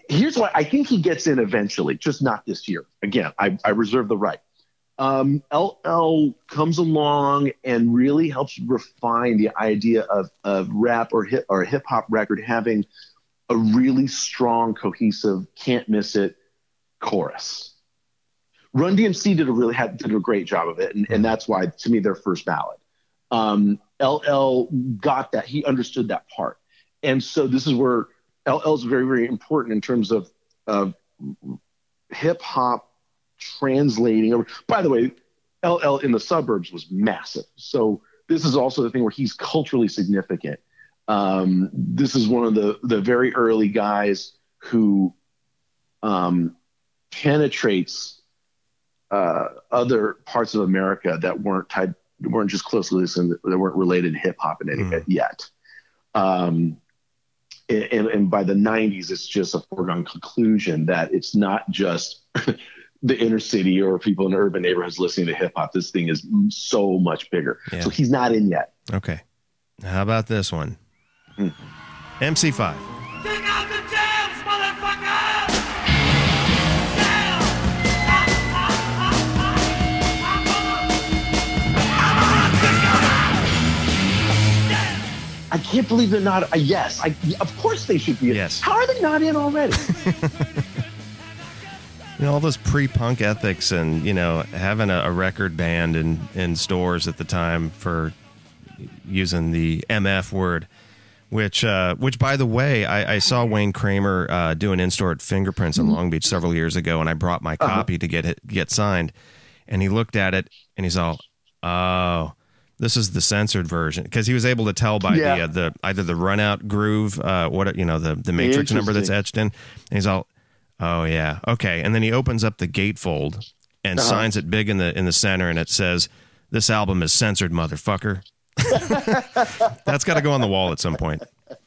Here's why I think he gets in eventually, just not this year. Again, I, I reserve the right. Um, LL comes along and really helps refine the idea of, of rap or hip or hip hop record having a really strong, cohesive, can't miss it chorus. Run DMC did a really had, did a great job of it, and, and that's why to me their first ballad. Um, LL got that; he understood that part, and so this is where LL is very very important in terms of of hip hop translating. By the way, LL in the suburbs was massive. So this is also the thing where he's culturally significant. Um, this is one of the the very early guys who um, penetrates uh, other parts of America that weren't tied, weren't just closely listened, that weren't related to hip hop in any Mm. yet. Um, and, and by the 90s, it's just a foregone conclusion that it's not just the inner city or people in urban neighborhoods listening to hip hop. This thing is so much bigger. Yeah. So he's not in yet. Okay. How about this one? Hmm. MC5. I can't believe they're not. Uh, yes, I, of course they should be. in. Yes. How are they not in already? You know, all those pre-punk ethics and, you know, having a, a record banned in, in stores at the time for using the MF word, which, uh, which by the way, I, I saw Wayne Kramer uh, do an in-store at Fingerprints in Long Beach several years ago, and I brought my copy to get it, get signed, and he looked at it and he's all, oh, this is the censored version because he was able to tell by the uh, the either the run out groove, uh, what you know, the the matrix number that's etched in, and he's all, oh yeah, okay, and then he opens up the gatefold and Uh-huh. signs it big in the in the center, and it says, "This album is censored, motherfucker." That's got to go on the wall at some point.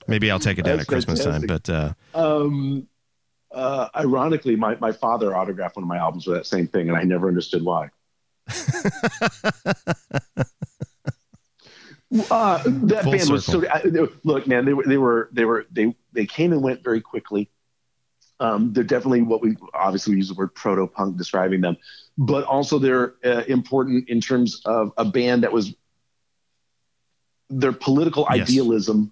Maybe I'll take it down That's at Christmas time, but uh, um, uh, ironically, my, my father autographed one of my albums with that same thing, and I never understood why. uh, that Full band was so. circle. I, they- look, man, they were they were they were they they came and went very quickly. Um, they're definitely what we obviously we use the word proto punk describing them, but also they're uh, important in terms of a band that was their political Yes. idealism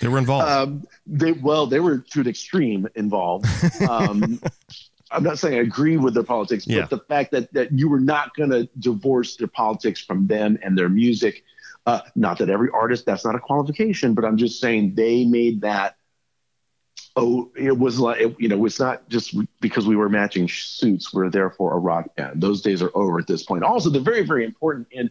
they were involved. um, they well, they were to an extreme involved. Um, I'm not saying I agree with their politics, but Yeah. the fact that that you were not going to divorce their politics from them and their music. Uh, not that every artist that's not a qualification, but I'm just saying they made that. Oh, it was like it- you know, it's not just because we were matching suits. We're therefore a rock band. Those days are over at this point. Also, they're very, very important in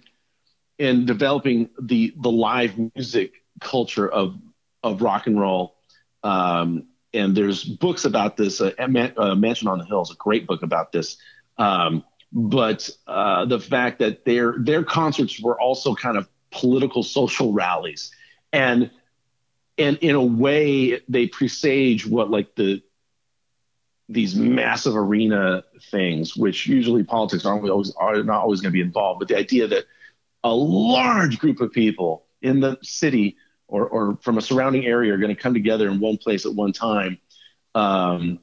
in developing the the live music culture of of rock and roll. Um, and there's books about this. Uh, Man- uh, Mansion on the Hill is a great book about this. Um, but uh, the fact that their their concerts were also kind of political social rallies, and and in a way they presage what like the these massive arena things, which usually politics aren't always are not always going to be involved. But the idea that a large group of people in the city or, or from a surrounding area are going to come together in one place at one time. Um,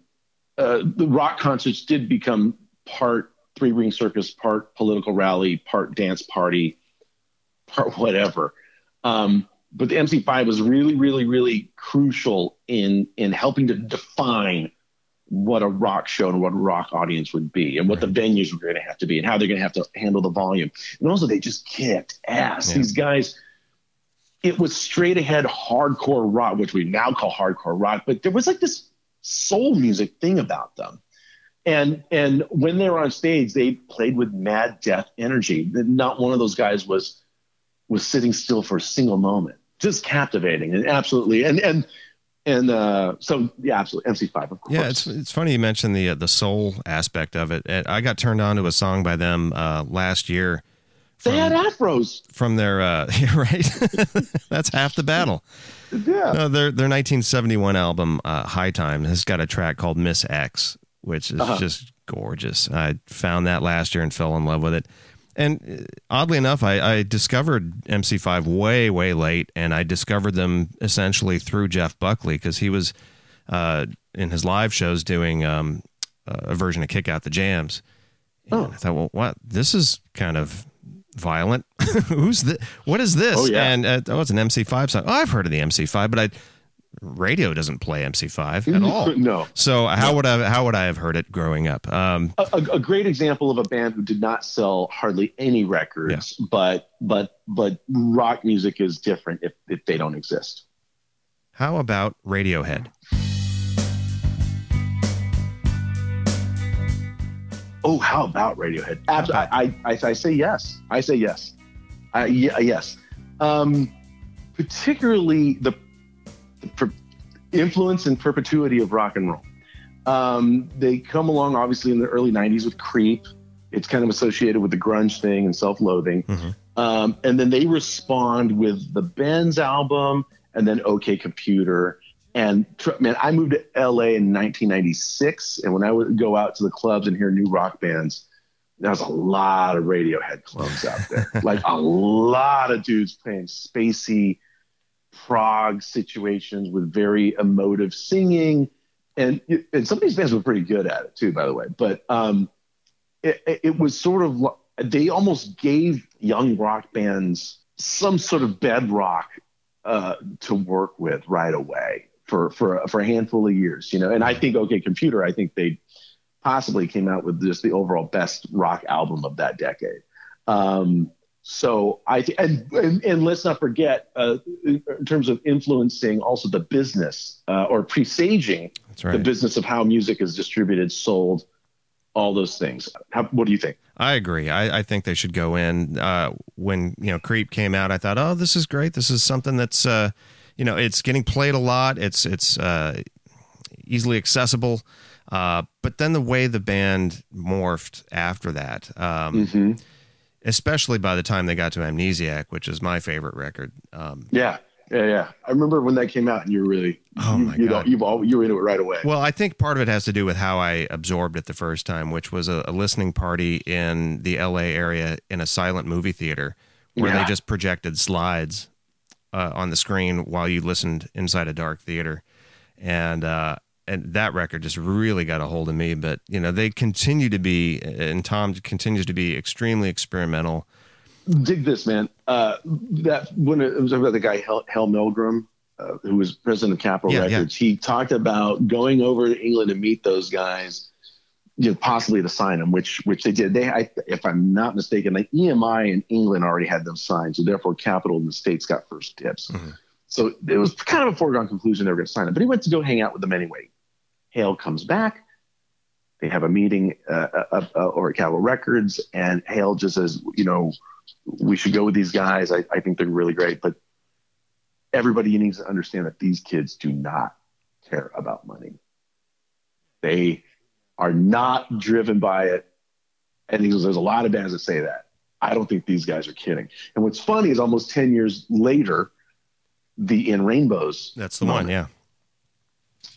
uh, the rock concerts did become part three ring circus, part political rally, part dance party, part whatever. Um, but the MC5 was really, really, really crucial in in helping to define what a rock show and what a rock audience would be and what the venues were going to have to be and how they're going to have to handle the volume. And also, they just kicked ass. Yeah. These guys, it was straight ahead hardcore rock, which we now call hardcore rock, but there was like this soul music thing about them. And and when they were on stage, they played with mad death energy. Not one of those guys was was sitting still for a single moment. Just captivating and absolutely and and and uh, so yeah, absolutely MC5 of course. Yeah, it's it's funny you mentioned the uh, the soul aspect of it. And I got turned on to a song by them uh, last year they had afros. from their uh, yeah, right. That's half the battle. Yeah. No, their their 1971 album uh, High Time has got a track called Miss X, which is Uh-huh. just gorgeous. I found that last year and fell in love with it. And uh, oddly enough, I, I discovered MC5 way way late, and I discovered them essentially through Jeff Buckley because he was uh, in his live shows doing um, a version of Kick Out the Jams. And Oh. I thought, well, what? This is kind of violent. Who's this? What is this? Oh, yeah. And uh, oh, it's an MC5 song. Oh, I've heard of the MC5, but I radio doesn't play MC5 at all. No. So how would I how would I have heard it growing up? Um, A, a, a great example of a band who did not sell hardly any records, but but but rock music is different if, if they don't exist. how about Radiohead? Oh, how about Radiohead? Abs- I, I, I, I say yes. I say yes. I, yeah, yes. Um, particularly the per- influence and perpetuity of rock and roll. Um, they come along obviously in the early 90s with Creep. It's kind of associated with the grunge thing and self loathing. Mhm. Um, and then they respond with the Bends album and then OK Computer. And man, I moved to LA in 1996. And when I would go out to the clubs and hear new rock bands, there was a lot of Radiohead clubs out there. like a lot of dudes playing spacey prog situations with very emotive singing. And, and some of these bands were pretty good at it too, by the way. But um, it, it- was sort of they almost gave young rock bands some sort of bedrock uh, to work with right away for for for a handful of years, you know. And I think OK Computer, I think they possibly came out with just the overall best rock album of that decade. Um, so I th- and, and and let's not forget uh, in terms of influencing also the business uh, or presaging That's the business of how music is distributed, sold, all those things. How, what do you think? I agree. I, I think they should go in. Uh, when you know Creep came out, I thought, oh, this is great. This is something that's uh, you know it's getting played a lot. It's it's uh, easily accessible. Uh, but then the way the band morphed after that, um, Mm-hmm. Especially by the time they got to Amnesiac, which is my favorite record. Um, Yeah, yeah, yeah. I remember when that came out, and you were really, Oh, you, my you God. know, you've all, you were into it right away. Well, I think part of it has to do with how I absorbed it the first time, which was a, a listening party in the LA area in a silent movie theater where Yeah. they just projected slides uh, on the screen while you listened inside a dark theater. And, uh, and that record just really got a hold of me. But, you know, they continue to be, and Tom continues to be extremely experimental. Dig this, man. Uh, that when it was about the guy Hale, Hale Milgrim, uh, who was president of Capitol Yeah, yeah. Records, he talked about going over to England to meet those guys, you know, possibly to sign them, which which they did. They, I, if I'm not mistaken, the EMI in England already had them signed, so therefore Capitol in the states got first dibs. Mhm. So it was kind of a foregone conclusion they were going to sign them. But he went to go hang out with them anyway. Hale comes back. They have a meeting uh, uh, uh, over at Capitol Records, and Hale just says, you know, we should go with these guys. I, I think they're really great, but everybody needs to understand that these kids do not care about money. They are not driven by it. And he goes, there's a lot of bands that say that. I don't think these guys are kidding. And what's funny is almost 10 years later, the In Rainbows That's the one. Yeah.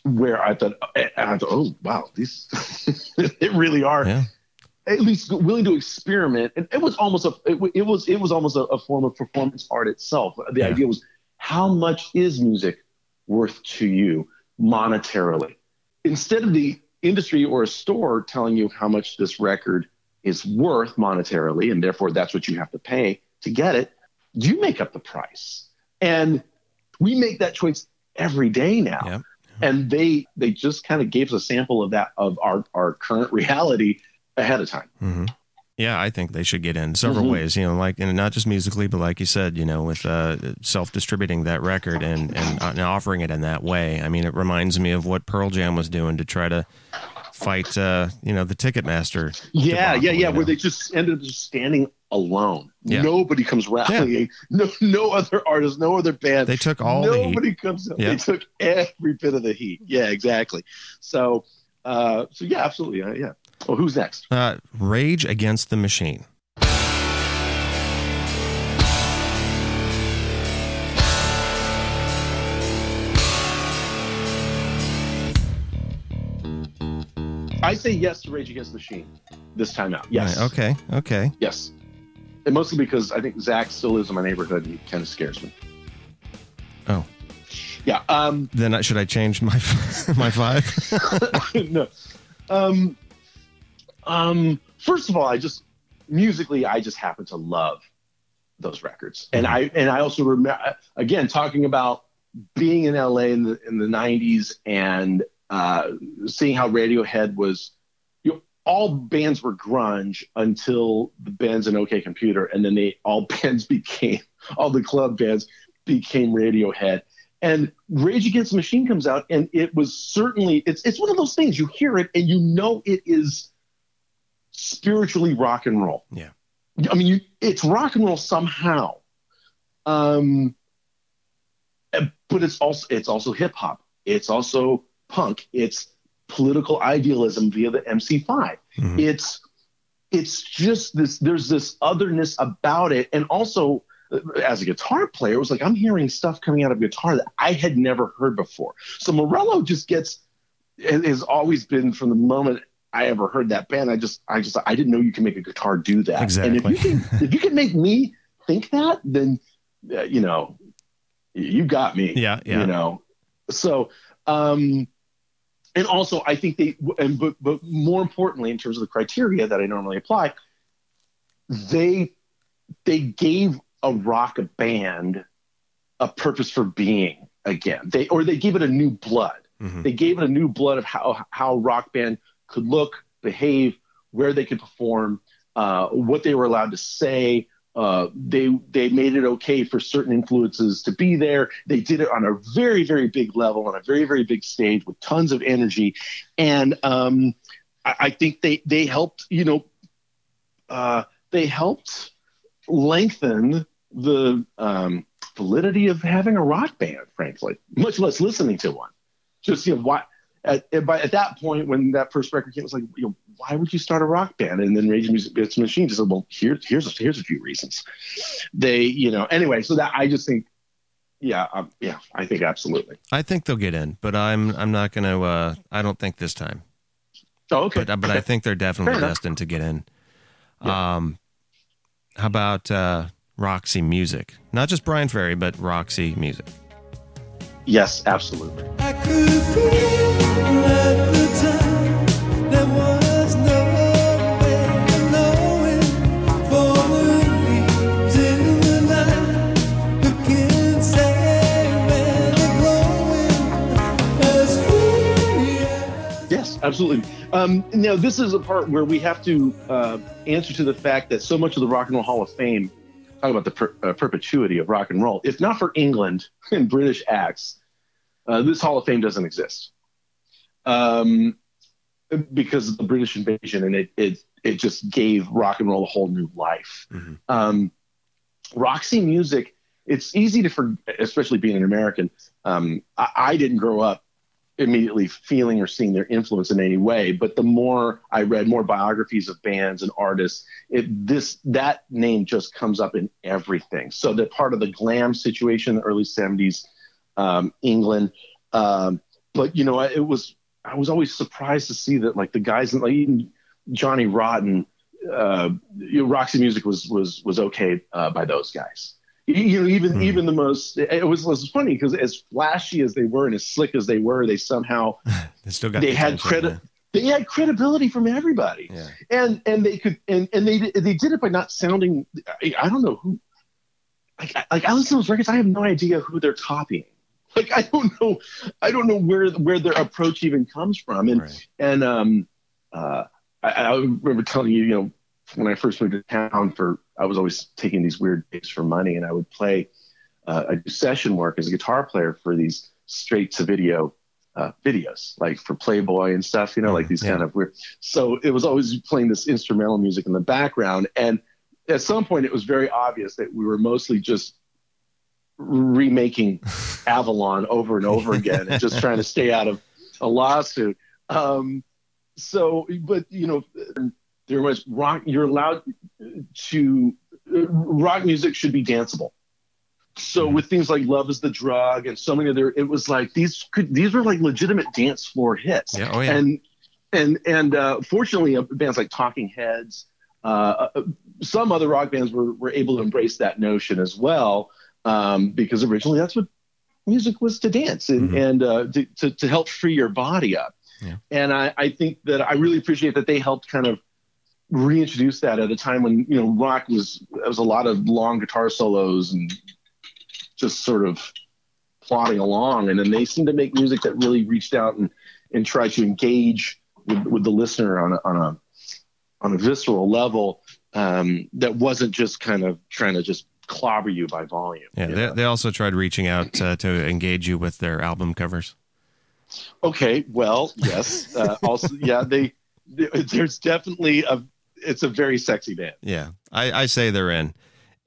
Where I thought, I thought, oh wow, these it really are Yeah. at least willing to experiment. And it was almost a it, it was it was almost a, a form of performance art itself. The Yeah. idea was how much is music worth to you monetarily? Instead of the industry or a store telling you how much this record is worth monetarily, and therefore that's what you have to pay to get it, you make up the price. And we make that choice every day now Yep. And they they just kind of gave us a sample of that of our our current reality ahead of time. hmm Yeah, I think they should get in several Mhm. ways. You know, like and not just musically, but like you said, you know, with uh, self-distributing that record and, and and offering it in that way. I mean, it reminds me of what Pearl Jam was doing to try to fight, uh, you know, the Ticketmaster. Yeah, yeah, yeah. know? Where they just ended up just standing alone. Yeah. Nobody comes rallying. No, no other artist, no other band. They took all the heat. Nobody comes. Yeah. They took every bit of the heat. Yeah, exactly. So, uh, so yeah, absolutely. Uh, yeah. Well, who's next? Uh, Rage Against the Machine. I say yes to Rage Against the Machine this time out. Yes. Right, okay. Okay. Yes. And mostly because I think Zack still lives in my neighborhood and he kind of scares me. Oh. Yeah. Um, Then I, should I change my my five? no. Um, um, first of all, I just musically, I just happen to love those records, and I and I also remember again talking about being in LA in the in the '90s and uh, seeing how Radiohead was. You know, all bands were grunge until the bands in OK Computer, and then they all bands became all the club bands became Radiohead and Rage Against the Machine comes out, and it was certainly it's it's one of those things you hear it and you know it is spiritually rock and roll. Yeah. I mean, you, it's rock and roll somehow. Um, but it's also it's also hip hop. It's also punk. It's political idealism via the MC5. Mhm. It's it's just this. There's this otherness about it, and also uh, as a guitar player, it was like I'm hearing stuff coming out of guitar that I had never heard before. So Morello just gets it has always been from the moment I ever heard that band. I just I just I didn't know you can make a guitar do that. Exactly. And if you can if you can make me think that, then uh, you know you got me Yeah, yeah. you know so um and also i think they and but, but more importantly in terms of the criteria that i normally apply they they gave a rock band a purpose for being again they or they gave it a new blood Mhm. they gave it a new blood of how how rock band could look behave where they could perform uh, what they were allowed to say uh, they they made it okay for certain influences to be there. They did it on a very very big level on a very very big stage with tons of energy, and um, I, I think they they helped you know uh, they helped lengthen the um, validity of having a rock band. Frankly, much less listening to one. Just you know why. At, at, by, at that point, when that first record came, it was like, you know, why would you start a rock band? And then Rage Music Against the Machine just said, well, here, here's a, here's a few reasons. They, you know, anyway. So that I just think, yeah, um, yeah, I think absolutely. I think they'll get in, but I'm I'm not going to. Uh, I don't think this time. Oh, okay. But but I think they're definitely Fair enough. destined to get in. Um, how about uh, Roxy Music? Not just Bryan Ferry, but Roxy Music. yes, absolutely. Yes, absolutely. Um, now, this is a part where we have to uh, answer to the fact that so much of the Rock and Roll Hall of Fame talk about the per- uh, perpetuity of rock and roll. If not for England and British acts, uh, this Hall of Fame doesn't exist. Um, because of the British invasion, and it it it just gave rock and roll a whole new life. Mhm. Um, Roxy music, it's easy to forget, especially being an American. Um, I, I didn't grow up immediately feeling or seeing their influence in any way. But the more I read more biographies of bands and artists, it this that name just comes up in everything. So they're part of the glam situation in the early '70s, um, England. Um, but you know, it was I was always surprised to see that like the guys like even Johnny Rotten, uh, you know, Roxy Music was was was okay uh, by those guys. You- know, even Hmm. even the most it was it was funny because as flashy as they were and as slick as they were, they somehow They still got. they had credit. They had credibility from everybody, Yeah. and and they could and and they they did it by not sounding. I, don't know who. Like I- like I listen to those records, I have no idea who they're copying. Like I don't know, I don't know where where their approach even comes from, and Right. and um, uh, I, I remember telling you, you know, when I first moved to town, for I was always taking these weird gigs for money, and I would play uh, I do session work as a guitar player for these straight to video uh, videos, like for Playboy and stuff, you know, like these Yeah. kind of weird. So it was always playing this instrumental music in the background, and at some point it was very obvious that we were mostly just remaking Avalon over and over again and just trying to stay out of a lawsuit. Um, so, but you know, there was rock. You're allowed to rock music should be danceable. So with things like "Love Is the Drug" and so many other, it was like these could these were like legitimate dance floor hits. Yeah. Oh yeah. And and and uh, fortunately, uh, bands like Talking Heads, uh, uh, some other rock bands were were able to embrace that notion as well, um, because originally that's what music was to dance and Mhm. and uh, to, to to help free your body up. Yeah. And I, I think that I really appreciate that they helped kind of reintroduce that at a time when you know rock was there was a lot of long guitar solos and just sort of plodding along and then they seemed to make music that really reached out and and tried to engage with, with the listener on a, on a on a visceral level um, that wasn't just kind of trying to just clobber you by volume. yeah. They, they also tried reaching out uh, to engage you with their album covers. Okay, well, yes. Uh, also, yeah, they- there's definitely a it's a very sexy band. Yeah, I, I say they're in.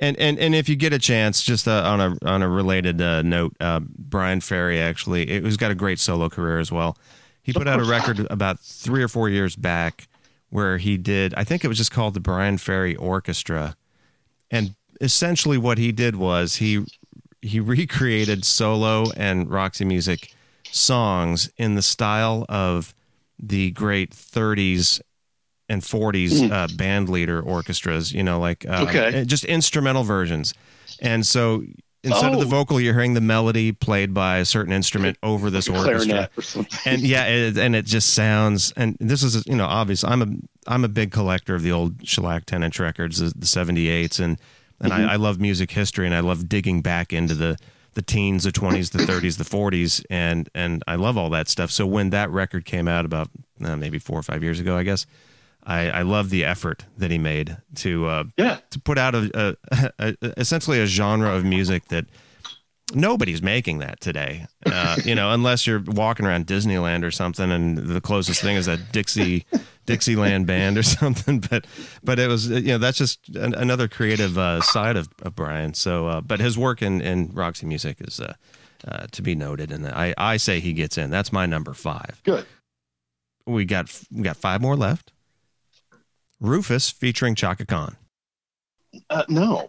And and and if you get a chance, just uh, on a on a related uh, note, uh, Bryan Ferry actually, it, who's got a great solo career as well. He put out a record about three or four years back where he did. I think it was just called the Bryan Ferry Orchestra, and essentially what he did was he he recreated solo and Roxy Music songs in the style of the great 30s and 40s uh, band leader orchestras, you know, like uh, Okay. just instrumental versions. And so instead of the Oh. vocal, you're hearing the melody played by a certain instrument over this orchestra or and yeah, it, and it just sounds. And this is you know obvious. I'm a I'm a big collector of the old shellac ten inch records, the, the 78s, and and I, I love music history, and I love digging back into the the teens, the 20s, the 30s, the 40s, and and I love all that stuff. So when that record came out about uh, maybe four or five years ago, I guess. I, I love the effort that he made to uh, yeah. to put out a, a, a essentially a genre of music that nobody's making that today. Uh, you know, unless you're walking around Disneyland or something, and the closest thing is a Dixie Dixieland band or something. But but it was you know that's just an, another creative uh, side of, of Brian. So, uh, but his work in in Roxy Music is. Uh, uh, to be noted, and I, I say he gets in. That's my number five. Good. We got we got five more left. Rufus featuring Chaka Khan. Uh, no.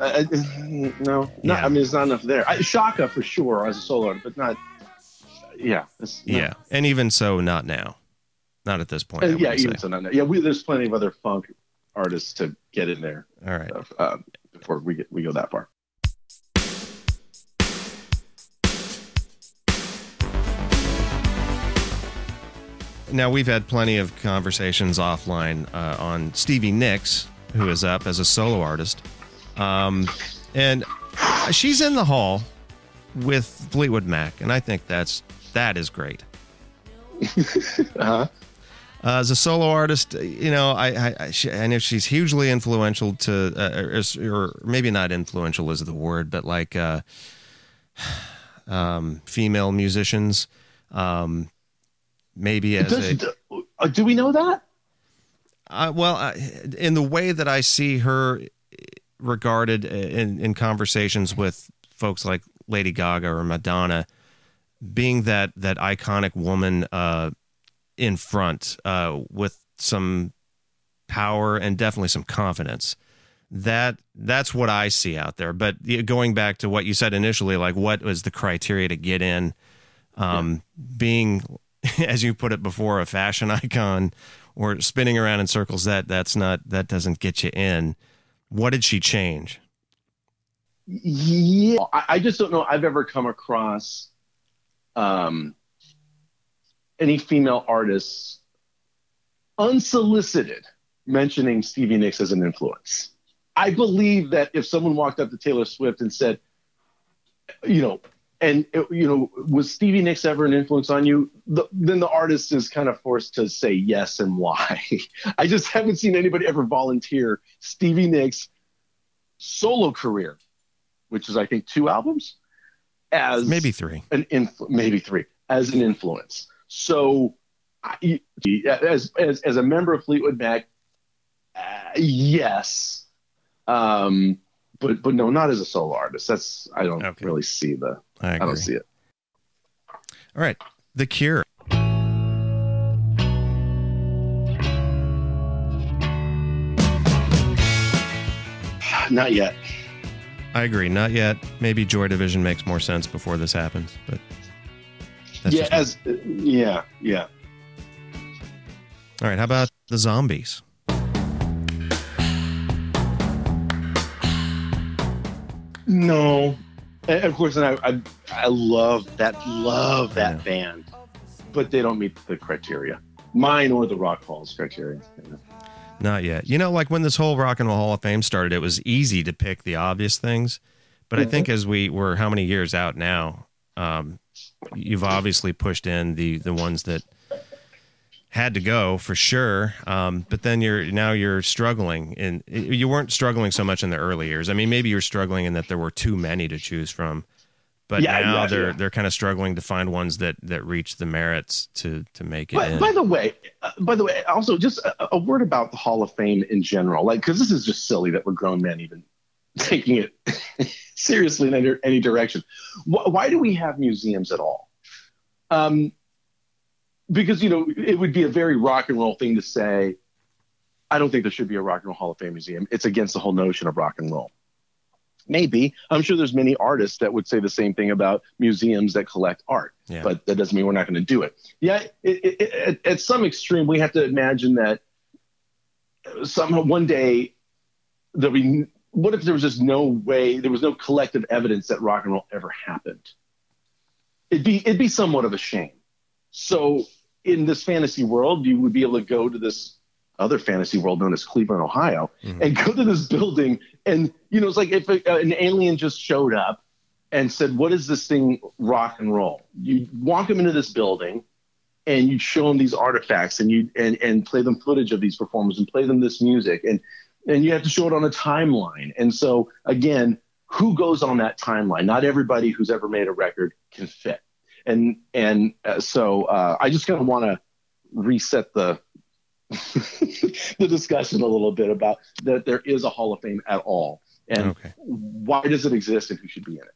Uh, uh, no, no. Yeah. I mean, it's not enough there. I, Chaka for sure as a solo artist, but not. Yeah. it's not- Yeah, and even so, not now, not at this point. Yeah, even say. so, not. now. Yeah, we, there's plenty of other funk artists to get in there All right. uh, uh, before we get we go that far. Now we've had plenty of conversations offline uh, on Stevie Nicks, who is up as a solo artist, um, and she's in the hall with Fleetwood Mac, and I think that's that is great. Uh-huh. Uh, as a solo artist, you know, I I, I, she, I know she's hugely influential to, uh, or, or maybe not influential is the word, but like uh, um, female musicians. Um, maybe as Does, a uh, do we know that? uh, well, in the way that I see her regarded in, in conversations with folks like Lady Gaga or Madonna, being that that iconic woman uh, in front uh, with some power and definitely some confidence. That that's what I see out there. But going back to what you said initially, like what was the criteria to get in? Um, Being, as you put it before, a fashion icon or spinning around in circles. That that's not that doesn't get you in. What did she change? Yeah, I, just don't know. I've ever come across um, any female artists unsolicited mentioning Stevie Nicks as an influence. I believe that if someone walked up to Taylor Swift and said, you know, and you know, was Stevie Nicks ever an influence on you? The, then the artist is kind of forced to say yes and why. I just haven't seen anybody ever volunteer Stevie Nicks' solo career, which is I think two albums, as Maybe three. an influ- maybe three as an influence. So, I, as as as a member of Fleetwood Mac, uh, yes, um, but but no, not as a solo artist. That's I don't Okay. really see the I I don't see it. All right, The Cure. Not yet. I agree. Not yet. Maybe Joy Division makes more sense before this happens, but that's yeah, as yeah, yeah. all right. How about the Zombies? No, and of course, and I, I I love that love that Yeah. band, but they don't meet the criteria, mine or the Rock Hall's criteria. Not yet. You know, like when this whole Rock and Roll Hall of Fame started, it was easy to pick the obvious things. But I think as we were how many years out now, Um, you've obviously pushed in the the ones that had to go for sure. Um, but then you're now you're struggling, and you weren't struggling so much in the early years. I mean, maybe you're struggling in that there were too many to choose from. But Yeah, now yeah, they're yeah. they're kind of struggling to find ones that that reach the merits to to make it By, by the way, uh, by the way, also just a, a word about the Hall of Fame in general, like because this is just silly that we're grown men even taking it seriously in any, any direction. Why, why do we have museums at all? Um, because you know it would be a very rock and roll thing to say. I don't think there should be a rock and roll Hall of Fame museum. It's against the whole notion of rock and roll. Maybe I'm sure there's many artists that would say the same thing about museums that collect art, Yeah. but that doesn't mean we're not going to do it. Yeah, it, it, it, at- some extreme, we have to imagine that somehow one day that be. What if there was just no way? There was no collective evidence that rock and roll ever happened. It'd be it'd be somewhat of a shame. So in this fantasy world, you would be able to go to this other fantasy world known as Cleveland, Ohio, mm-hmm. and go to this building, and you know, it's like if a, an alien just showed up and said, "What is this thing, rock and roll?" You walk them into this building, and you show them these artifacts, and you and and play them footage of these performers, and play them this music, and and you have to show it on a timeline. And so again, who goes on that timeline? Not everybody who's ever made a record can fit. And and uh, so uh, I just kind of want to reset the the discussion a little bit about that there is a Hall of Fame at all, and Okay. why does it exist and who should be in it.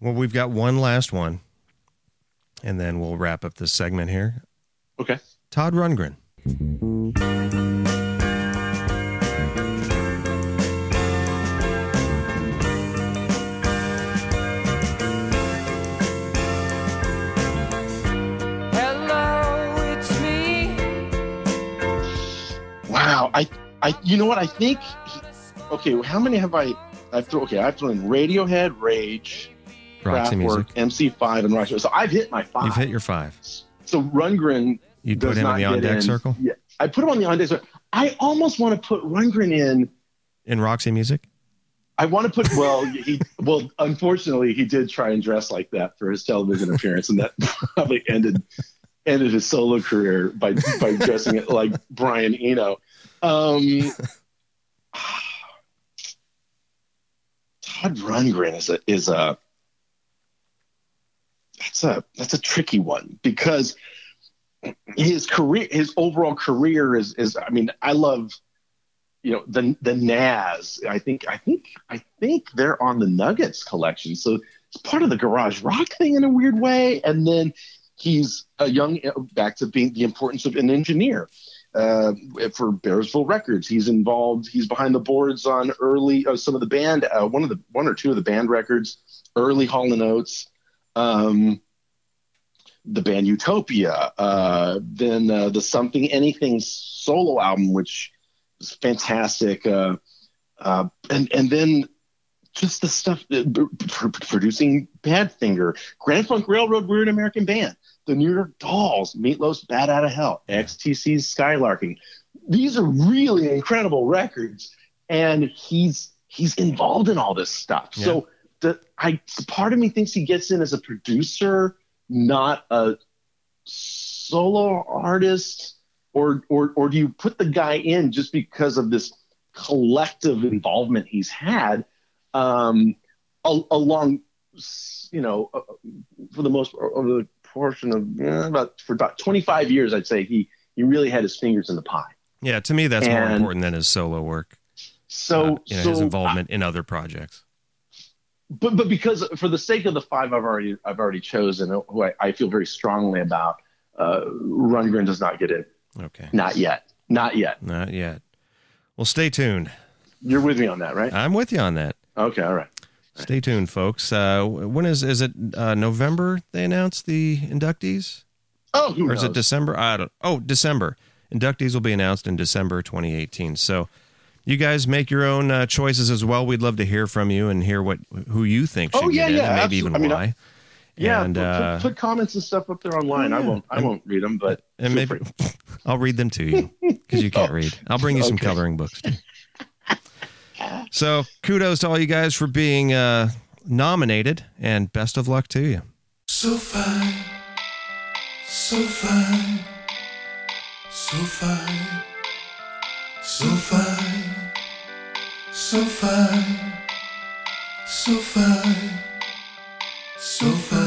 Well, we've got one last one, and then we'll wrap up this segment here. Okay. Todd Rundgren. I you know what I think. Okay, how many have I? I've thrown okay. I've thrown Radiohead, Rage, Kraftwerk, MC5, and Roxy. So I've hit my 5 You've hit your five. so Rundgren You put him in the on deck in. circle Yeah, I put him on the on deck circle. I almost want to put Rundgren in. in Roxy Music. I want to put well, he well. Unfortunately, he did try and dress like that for his television appearance, and that probably ended ended his solo career by by dressing it like Brian Eno. Um, Todd Rundgren is a is a that's a that's a tricky one because his career his overall career is is I mean I love you know the the Nazz I think I think I think they're on the Nuggets collection. So it's part of the garage rock thing in a weird way. And then he's a young back to being the importance of an engineer uh, for Bearsville Records. He's involved he's behind the boards on early uh, some of the band uh, one of the one or two of the band records early Hall and Oates um, the band Utopia, uh, then uh, the Something Anything solo album, which was fantastic, uh, and and then just the stuff that, pr- pr- producing Badfinger, Grand Funk Railroad, We're an American Band, the New York Dolls, Meatloaf's Bat Out of Hell, XTC's Skylarking. These are really incredible records, and he's he's involved in all this stuff. So the I part of me thinks he gets in as a producer, not a solo artist, or or or do you put the guy in just because of this collective involvement he's had, um, al- along, you know, uh, for the most over the portion of eh, about for about 25 years, I'd say he he really had his fingers in the pie. Yeah, to me that's more important than his solo work. So uh, you know, so his involvement in other projects. but but because for the sake of the five I've already I've already chosen, who I, I feel very strongly about, uh, Rundgren does not get in. Okay, Not yet. Not yet. not yet. Well, stay tuned. You're with me on that, right? I'm with you on that. Okay. All right. Stay tuned, folks. Uh, when is is it uh, November? They announced the inductees, Oh, who or knows? is it December? I don't. Oh, December. Inductees will be announced in December 2018. So, you guys make your own uh, choices as well. We'd love to hear from you and hear what who you think should Oh, yeah, get in, yeah, and maybe absolutely. even I mean, I- why. yeah. and, put, uh, put, comments and stuff up there online. I won't. I And- won't read them, but and maybe. I'll read them to you because you can't Oh, read. I'll bring you some okay. coloring books too. So kudos to all you guys for being uh, nominated, and best of luck to you. So fine, so fine, so fine, so fine, so fine, so fine, so fine.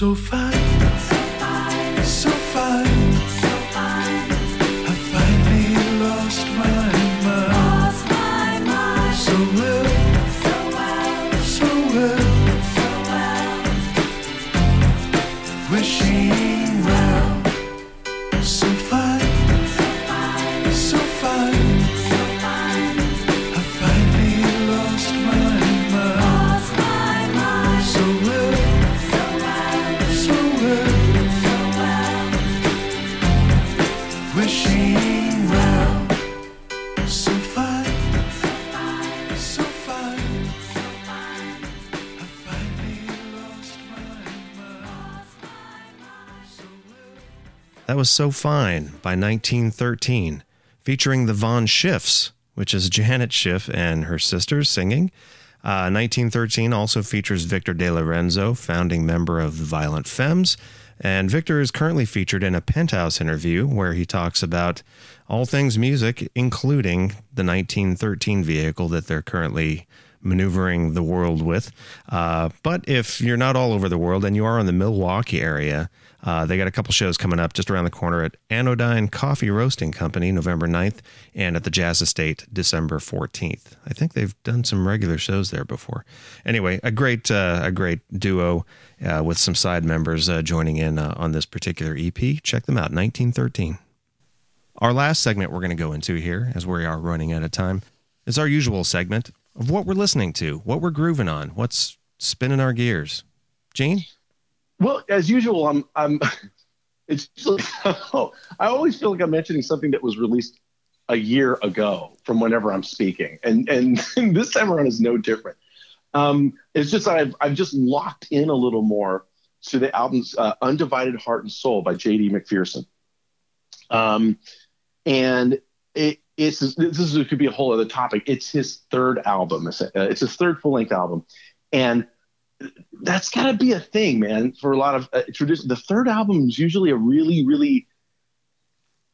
So fine, was So Fine by 1913, featuring the Von Schiffs, which is Janet Schiff and her sisters singing. Uh, 1913 also features Victor DeLorenzo, founding member of the Violent Femmes. And Victor is currently featured in a Penthouse interview where he talks about all things music, including the 1913 vehicle that they're currently maneuvering the world with. Uh, but if you're not all over the world and you are in the Milwaukee area, uh, they got a couple shows coming up just around the corner at Anodyne Coffee Roasting Company, November 9th, and at the Jazz Estate, December 14th. I think they've done some regular shows there before. Anyway, a great, uh, a great duo uh, with some side members uh, joining in uh, on this particular EP. Check them out, 1913. Our last segment we're going to go into here, as we are running out of time, is our usual segment of what we're listening to, what we're grooving on, what's spinning our gears. Gene? Well, as usual, I'm I'm. It's usually, I always feel like I'm mentioning something that was released a year ago from whenever I'm speaking, and and this time around is no different. Um, it's just I've I've just locked in a little more to the album's uh, "Undivided Heart and Soul" by J.D. McPherson. Um, and it, it's this is could be a whole other topic. It's his third album. It's, it's his third full length album, and that's got to be a thing, man. For a lot of uh, tradition, the third album is usually a really, really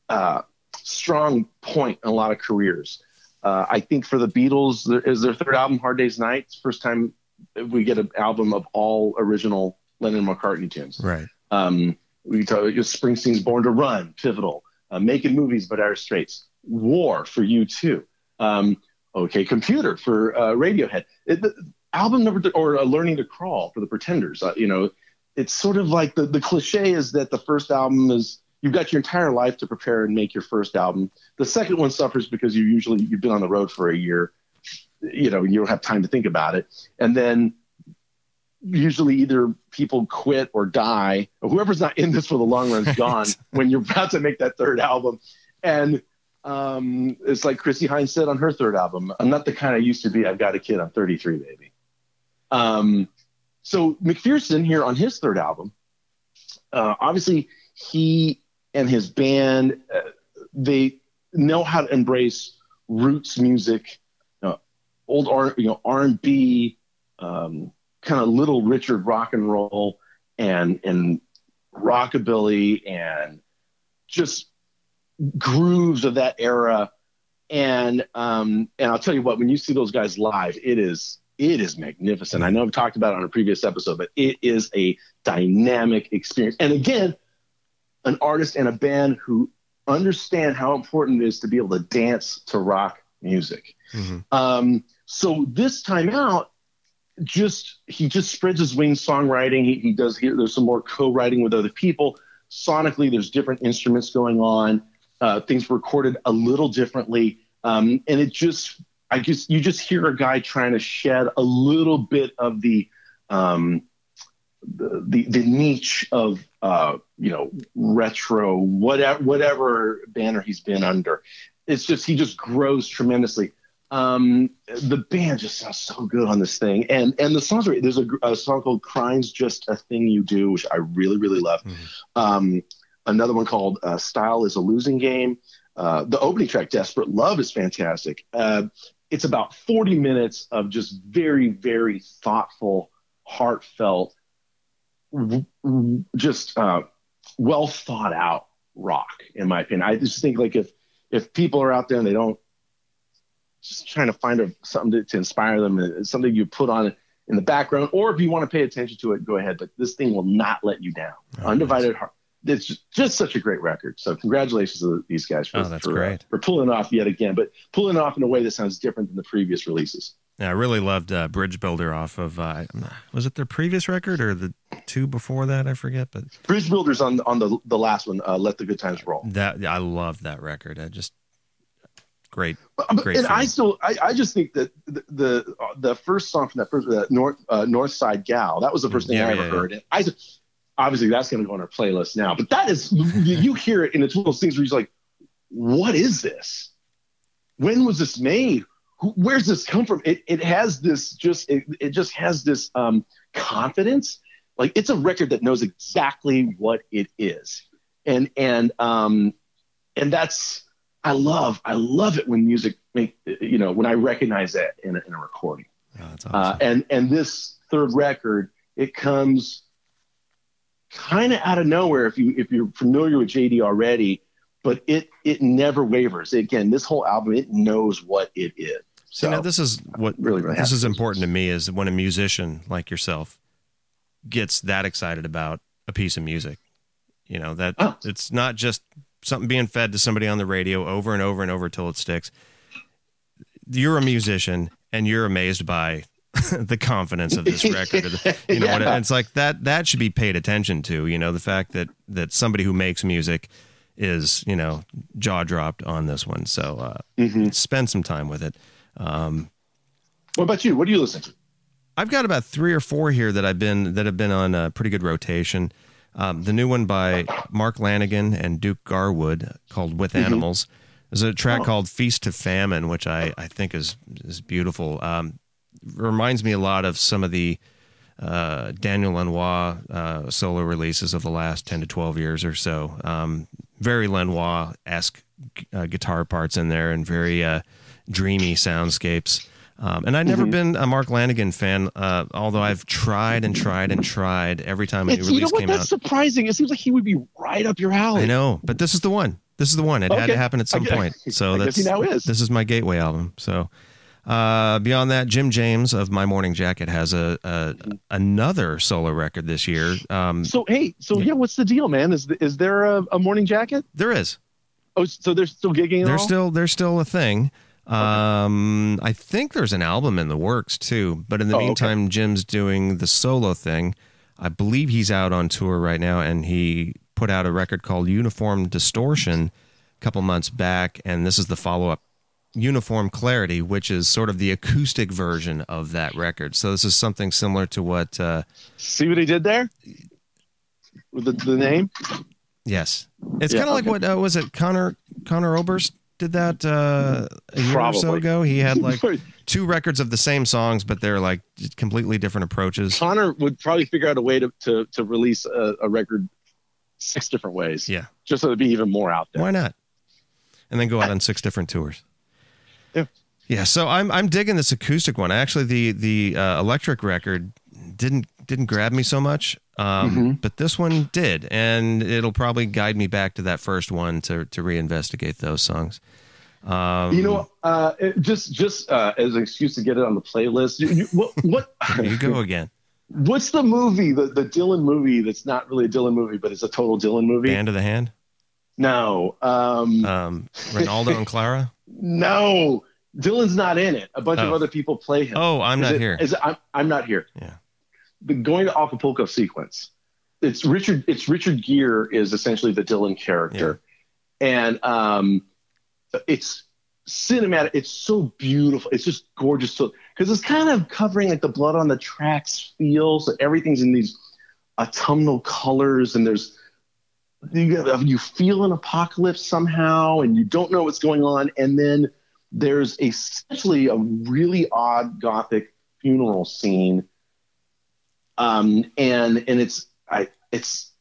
uh, strong point in a lot of careers. Uh, I think for the Beatles, there is their third album, Hard Day's Night. First time we get an album of all original Lennon McCartney tunes. Right. Um, we talk about Springsteen's Born to Run, pivotal. Uh, making movies, but Dire Straits. War for U2. Um, okay, Computer for uh, Radiohead. It, the, album number th- or uh, Learning to Crawl for the Pretenders. Uh, you know, it's sort of like the the cliche is that the first album is you've got your entire life to prepare and make your first album. The second one suffers because you usually you've been on the road for a year. You know, you don't have time to think about it, and then usually either people quit or die, or whoever's not in this for the long run is gone when you're about to make that third album. And um, it's like Chrissie Hynde said on her third album, I'm not the kind I used to be. I've got a kid. I'm 33, baby. Um, so McPherson here on his third album, uh, obviously he and his band, uh, they know how to embrace roots music, uh, old R, you know, R&B, um, kind of Little Richard rock and roll and and rockabilly and just grooves of that era. And um, and I'll tell you what, when you see those guys live, it is it is magnificent. I know I've talked about it on a previous episode, but it is a dynamic experience. And again, an artist and a band who understand how important it is to be able to dance to rock music. Um, so this time out, just he just spreads his wings songwriting. He, he does here. There's some more co-writing with other people. Sonically, there's different instruments going on. Uh, things recorded a little differently, um, and it just I just you just hear a guy trying to shed a little bit of the um, the, the the niche of uh, you know retro whatever whatever banner he's been under. It's just he just grows tremendously. Um, the band just sounds so good on this thing, and and the songs are there's a, a song called "Crying's Just a Thing You Do," which I really really love. Um, another one called uh, "Style Is a Losing Game." Uh, the opening track, "Desperate Love," is fantastic. Uh, it's about 40 minutes of just very very thoughtful, heartfelt, just uh, well thought out rock, in my opinion. I just think like if if people are out there and they don't just trying to find a, something to, to inspire them, uh, something you put on in the background, or if you want to pay attention to it, go ahead. But this thing will not let you down. Undivided heart. It's just, such a great record. So congratulations to these guys for, Oh, that's for, uh, great. for pulling off yet again, but pulling it off in a way that sounds different than the previous releases. Yeah, I really loved uh, Bridge Builder off of, uh, was it their previous record or the two before that? I forget, but Bridge Builders on on the the last one, uh, Let the Good Times Roll. that I love that record. I just great, great. and I still, I, I just think that the the, uh, the first song from that first uh, North uh, North Side Gal, that was the first thing Yeah, I ever yeah, yeah. heard. And I obviously that's going to go on our playlist now. But that is, you, hear it, and it's one of those things where you're like, what is this? When was this made? Who, where's this come from? It it has this just it, it just has this um, confidence. Like it's a record that knows exactly what it is, and and um and that's I love I love it when music make you know when I recognize that in a, in a recording. Oh, that's Uh, awesome. and and this third record, it comes kind of out of nowhere if you if you're familiar with JD already, but it it never wavers. Again, this whole album it knows what it is. See, now this is what really, really this happy. is important to me is when a musician like yourself gets that excited about a piece of music. You know that Oh. it's not just something being fed to somebody on the radio over and over and over till it sticks. You're a musician and you're amazed by the confidence of this record. or the- you know, what Yeah. it's like that. That should be paid attention to. You know, the fact that that somebody who makes music is you know jaw dropped on this one. So uh, Mm-hmm. spend some time with it. Um, What about you? What do you listen to? I've got about three or four here that I've been that have been on a pretty good rotation. Um, the new one by Mark Lanegan and Duke Garwood called "With Animals." There's a track called "Feast to Famine," which I, I think is is beautiful. Um, reminds me a lot of some of the uh, Daniel Lanois uh, solo releases of the last ten to twelve years or so. Um, very Lanois esque uh, guitar parts in there, and very uh, dreamy soundscapes. Um, and I've never Mm-hmm. been a Mark Lanegan fan, uh, although I've tried and tried and tried every time a new It's, you know release what? came That's out. surprising. It seems like he would be right up your alley. I know, but this is the one. This is the one. It had to happen at some I point. So I that's he now is. this is my gateway album. So uh, beyond that, Jim James of My Morning Jacket has a, a another solo record this year. Um, So hey, so yeah, what's the deal, man? Is is there a, a morning jacket? there is. Oh, so they're still gigging. There's all? still there's still a thing. Um, I think there's an album in the works too, but in the Oh, okay. meantime, Jim's doing the solo thing. I believe he's out on tour right now, and he put out a record called Uniform Distortion a couple months back, and this is the follow up, Uniform Clarity, which is sort of the acoustic version of that record. So this is something similar to what, uh, See what he did there with the, the name. yes, it's Yeah, kind of like what uh, was it? Conor Conor Oberst did that uh, a year or so ago. He had like two records of the same songs, but they're like completely different approaches. Conor would probably figure out a way to to, to release a, a record six different ways. Yeah. just so it'd be even more out there. Why not? And then go out on six different tours. Yeah. So I'm I'm digging this acoustic one. Actually, the the uh, electric record didn't didn't grab me so much, um, Mm-hmm. but this one did, and it'll probably guide me back to that first one to to reinvestigate those songs. Um, You know, uh, it- just just uh, as an excuse to get it on the playlist. You, you, what what there you go again. what's the movie the the Dylan movie that's not really a Dylan movie but it's a total Dylan movie? Band of the hand, No, um, um, Renaldo and Clara. no, Dylan's not in it. A bunch of Oh. other people play him. Oh, I'm Is not it- here. Is it, I'm, I'm not here. Yeah. The going to Acapulco sequence. It's Richard. It's Richard Gere is essentially the Dylan character, and um, it's cinematic. It's so beautiful. It's just gorgeous. So because it's kind of covering like the blood on the tracks feel. So everything's in these autumnal colors, and there's you you feel an apocalypse somehow, and you don't know what's going on, and then there's essentially a really odd gothic funeral scene um and and it's i it's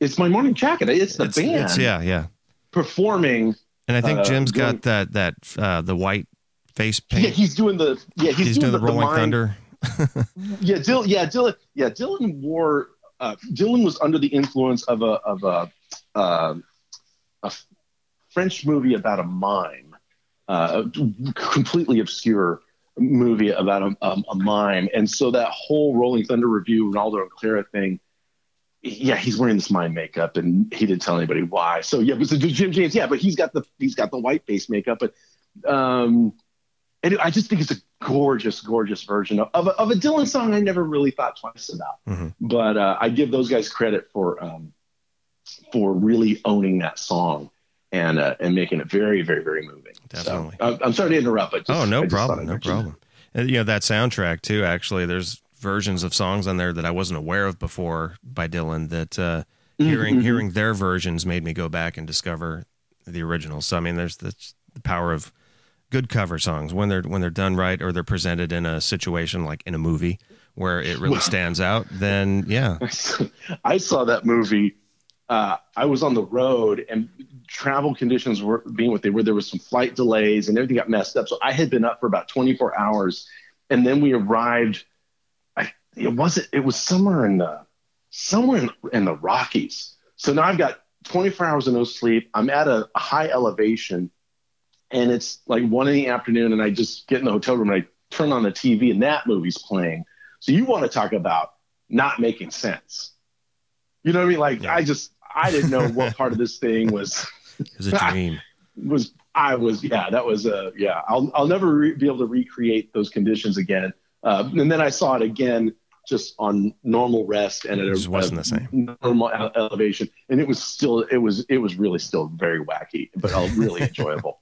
it's my morning jacket it's the It's- band it's- yeah, yeah. performing And I think Uh, Jim's going- got that that uh, the white face paint. yeah he's doing the yeah he's, he's, doing, the, Rolling mime- Thunder. yeah dylan yeah dylan yeah dylan wore uh dylan was under the influence of a of a uh, a french movie about a mime uh completely obscure movie about a, a, a mime and so that whole rolling thunder revue renaldo and clara thing yeah he's wearing this mime makeup and he didn't tell anybody why so yeah but so jim james yeah but he's got the he's got the white face makeup but um and I just think it's a gorgeous, gorgeous version of, of, a, of a Dylan song I never really thought twice about. Mhm. But uh, I give those guys credit for um, for really owning that song and uh, and making it very, very, very moving. Definitely. So, I'm sorry to interrupt, but just, Oh, no problem. No problem. And, you know, that soundtrack, too, actually, there's versions of songs on there that I wasn't aware of before by Dylan that uh, hearing Mhm. hearing their versions made me go back and discover the originals. So, I mean, there's the, the power of good cover songs when they're when they're done right or they're presented in a situation like in a movie where it really stands out then yeah. I saw that movie. Uh, I was on the road and travel conditions were being what they were. There was some flight delays and everything got messed up. So I had been up for about 24 hours, and then we arrived. I it wasn't. It was somewhere in the somewhere in, in the Rockies. So now I've got 24 hours of no sleep. I'm at a, high elevation, and it's like one in the afternoon, and I just get in the hotel room and I turn on the TV, and that movie's playing. So you want to talk about not making sense? You know what I mean? Like Yeah. I just I didn't know what part of this thing was it was a dream was I was yeah that was uh yeah I'll I'll never re- be able to recreate those conditions again. Uh, and then I saw it again just on normal rest and It a, just wasn't a the same. normal elevation, and it was still it was it was really still very wacky, but uh, really enjoyable.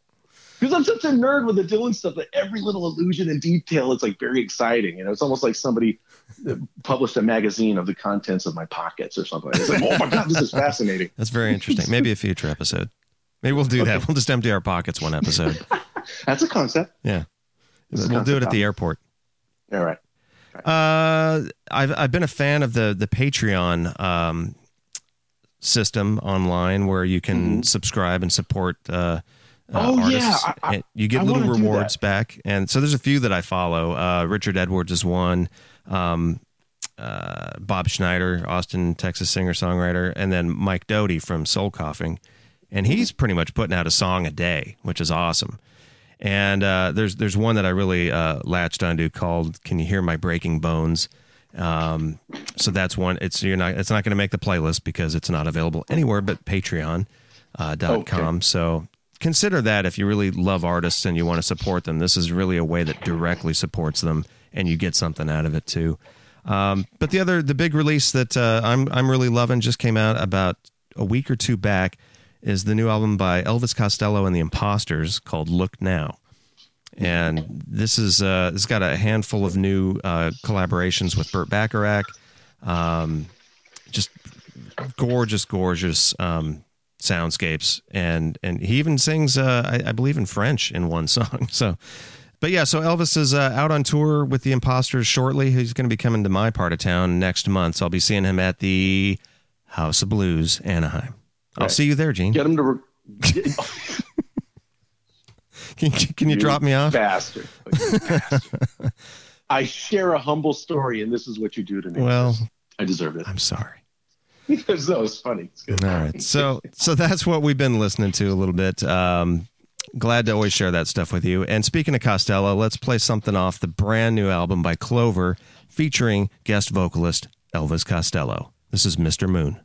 Because I'm such a nerd with the Dylan stuff that every little illusion and detail it's like very exciting. You know, it's almost like somebody uh, published a magazine of the contents of my pockets or something. It's like, oh my god, this is fascinating. That's very interesting. Maybe a future episode. Maybe we'll do that. We'll just empty our pockets one episode. That's a concept. Yeah. A We'll do it at the airport. All right. Uh, I've I've been a fan of the the Patreon um, system online where you can subscribe and support. Uh, uh, Mm-hmm. Oh, yeah. artists. I- I- you get I little rewards back, and so there's a few that I follow. Uh, Richard Edwards is one. Um, uh, Bob Schneider, Austin, Texas singer songwriter, and then Mike Doughty from Soul Coughing, and he's pretty much putting out a song a day, which is awesome. And uh, there's there's one that I really uh, latched onto called "Can You Hear My Breaking Bones." Um, so that's one. It's you're not. It's not going to make the playlist because it's not available anywhere but Patreon uh, dot com. So consider that if you really love artists and you want to support them. This is really a way that directly supports them, and you get something out of it too. Um, but the other, the big release that uh, I'm I'm really loving just came out about a week or two back is the new album by Elvis Costello and the Imposters called "Look Now." And this is uh, it's got a handful of new uh, collaborations with Burt Bacharach. Um, just gorgeous, gorgeous um, soundscapes, and and he even sings, uh, I, I believe, in French in one song. So, but yeah, so Elvis is uh, out on tour with the Imposters shortly. He's going to be coming to my part of town next month. So I'll be seeing him at the House of Blues, Anaheim. I'll Right. see you there, Gene. Get him to. Re- Can, can you drop me off? Bastard. Bastard. I share a humble story, and this is what you do to me. Well, I deserve it. I'm sorry. Because that was funny. It's good. All right. So so that's what we've been listening to a little bit. Um, glad to always share that stuff with you. And speaking of Costello, let's play something off the brand new album by Clover featuring guest vocalist Elvis Costello. This is Mr. Moon.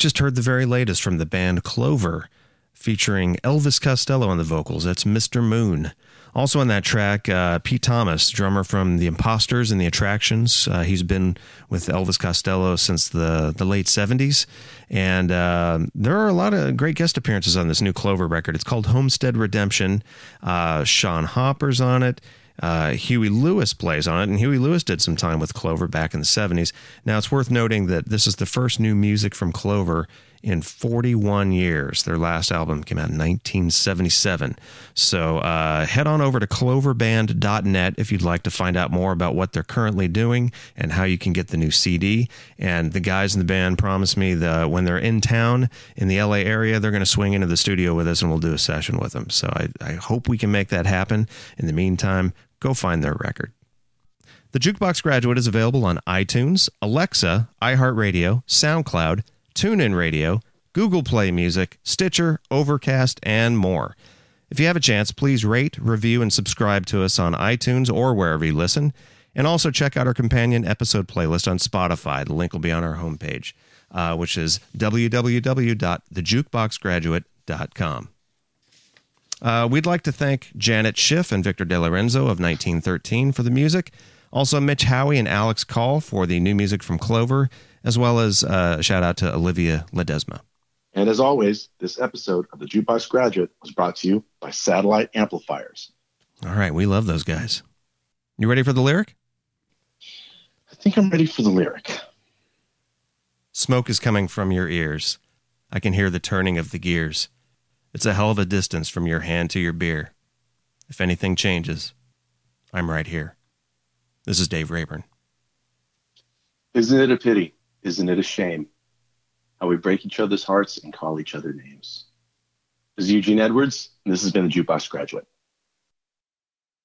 Just heard the very latest from the band Clover, featuring Elvis Costello on the vocals. That's Mr. Moon. Also on that track, uh, Pete Thomas, drummer from the Imposters and the Attractions. Uh, he's been with Elvis Costello since the, the late 70s. And uh, there are a lot of great guest appearances on this new Clover record. It's called Homestead Redemption. Uh, Sean Hopper's on it. Uh, Huey Lewis plays on it, and Huey Lewis did some time with Clover back in the 70s. Now, it's worth noting that this is the first new music from Clover in 41 years. Their last album came out in 1977. So uh, head on over to cloverband.net if you'd like to find out more about what they're currently doing and how you can get the new CD. And the guys in the band promised me that when they're in town in the LA area, they're going to swing into the studio with us and we'll do a session with them. So I, I hope we can make that happen. In the meantime, go find their record. The Jukebox Graduate is available on iTunes, Alexa, iHeartRadio, SoundCloud, TuneIn Radio, Google Play Music, Stitcher, Overcast, and more. If you have a chance, please rate, review, and subscribe to us on iTunes or wherever you listen. And also check out our companion episode playlist on Spotify. The link will be on our homepage, uh, which is www.thejukeboxgraduate.com. Uh, we'd like to thank Janet Schiff and Victor DeLorenzo of 1913 for the music. Also, Mitch Howie and Alex Call for the new music from Clover, as well as uh, a shout out to Olivia Ledesma. And as always, this episode of the Jukebox Graduate was brought to you by Satellite Amplifiers. All right, we love those guys. You ready for the lyric? I think I'm ready for the lyric. Smoke is coming from your ears. I can hear the turning of the gears. It's a hell of a distance from your hand to your beer. If anything changes, I'm right here. This is Dave Rayburn. Isn't it a pity? Isn't it a shame? How we break each other's hearts and call each other names. This is Eugene Edwards, and this has been the Jukebox Graduate.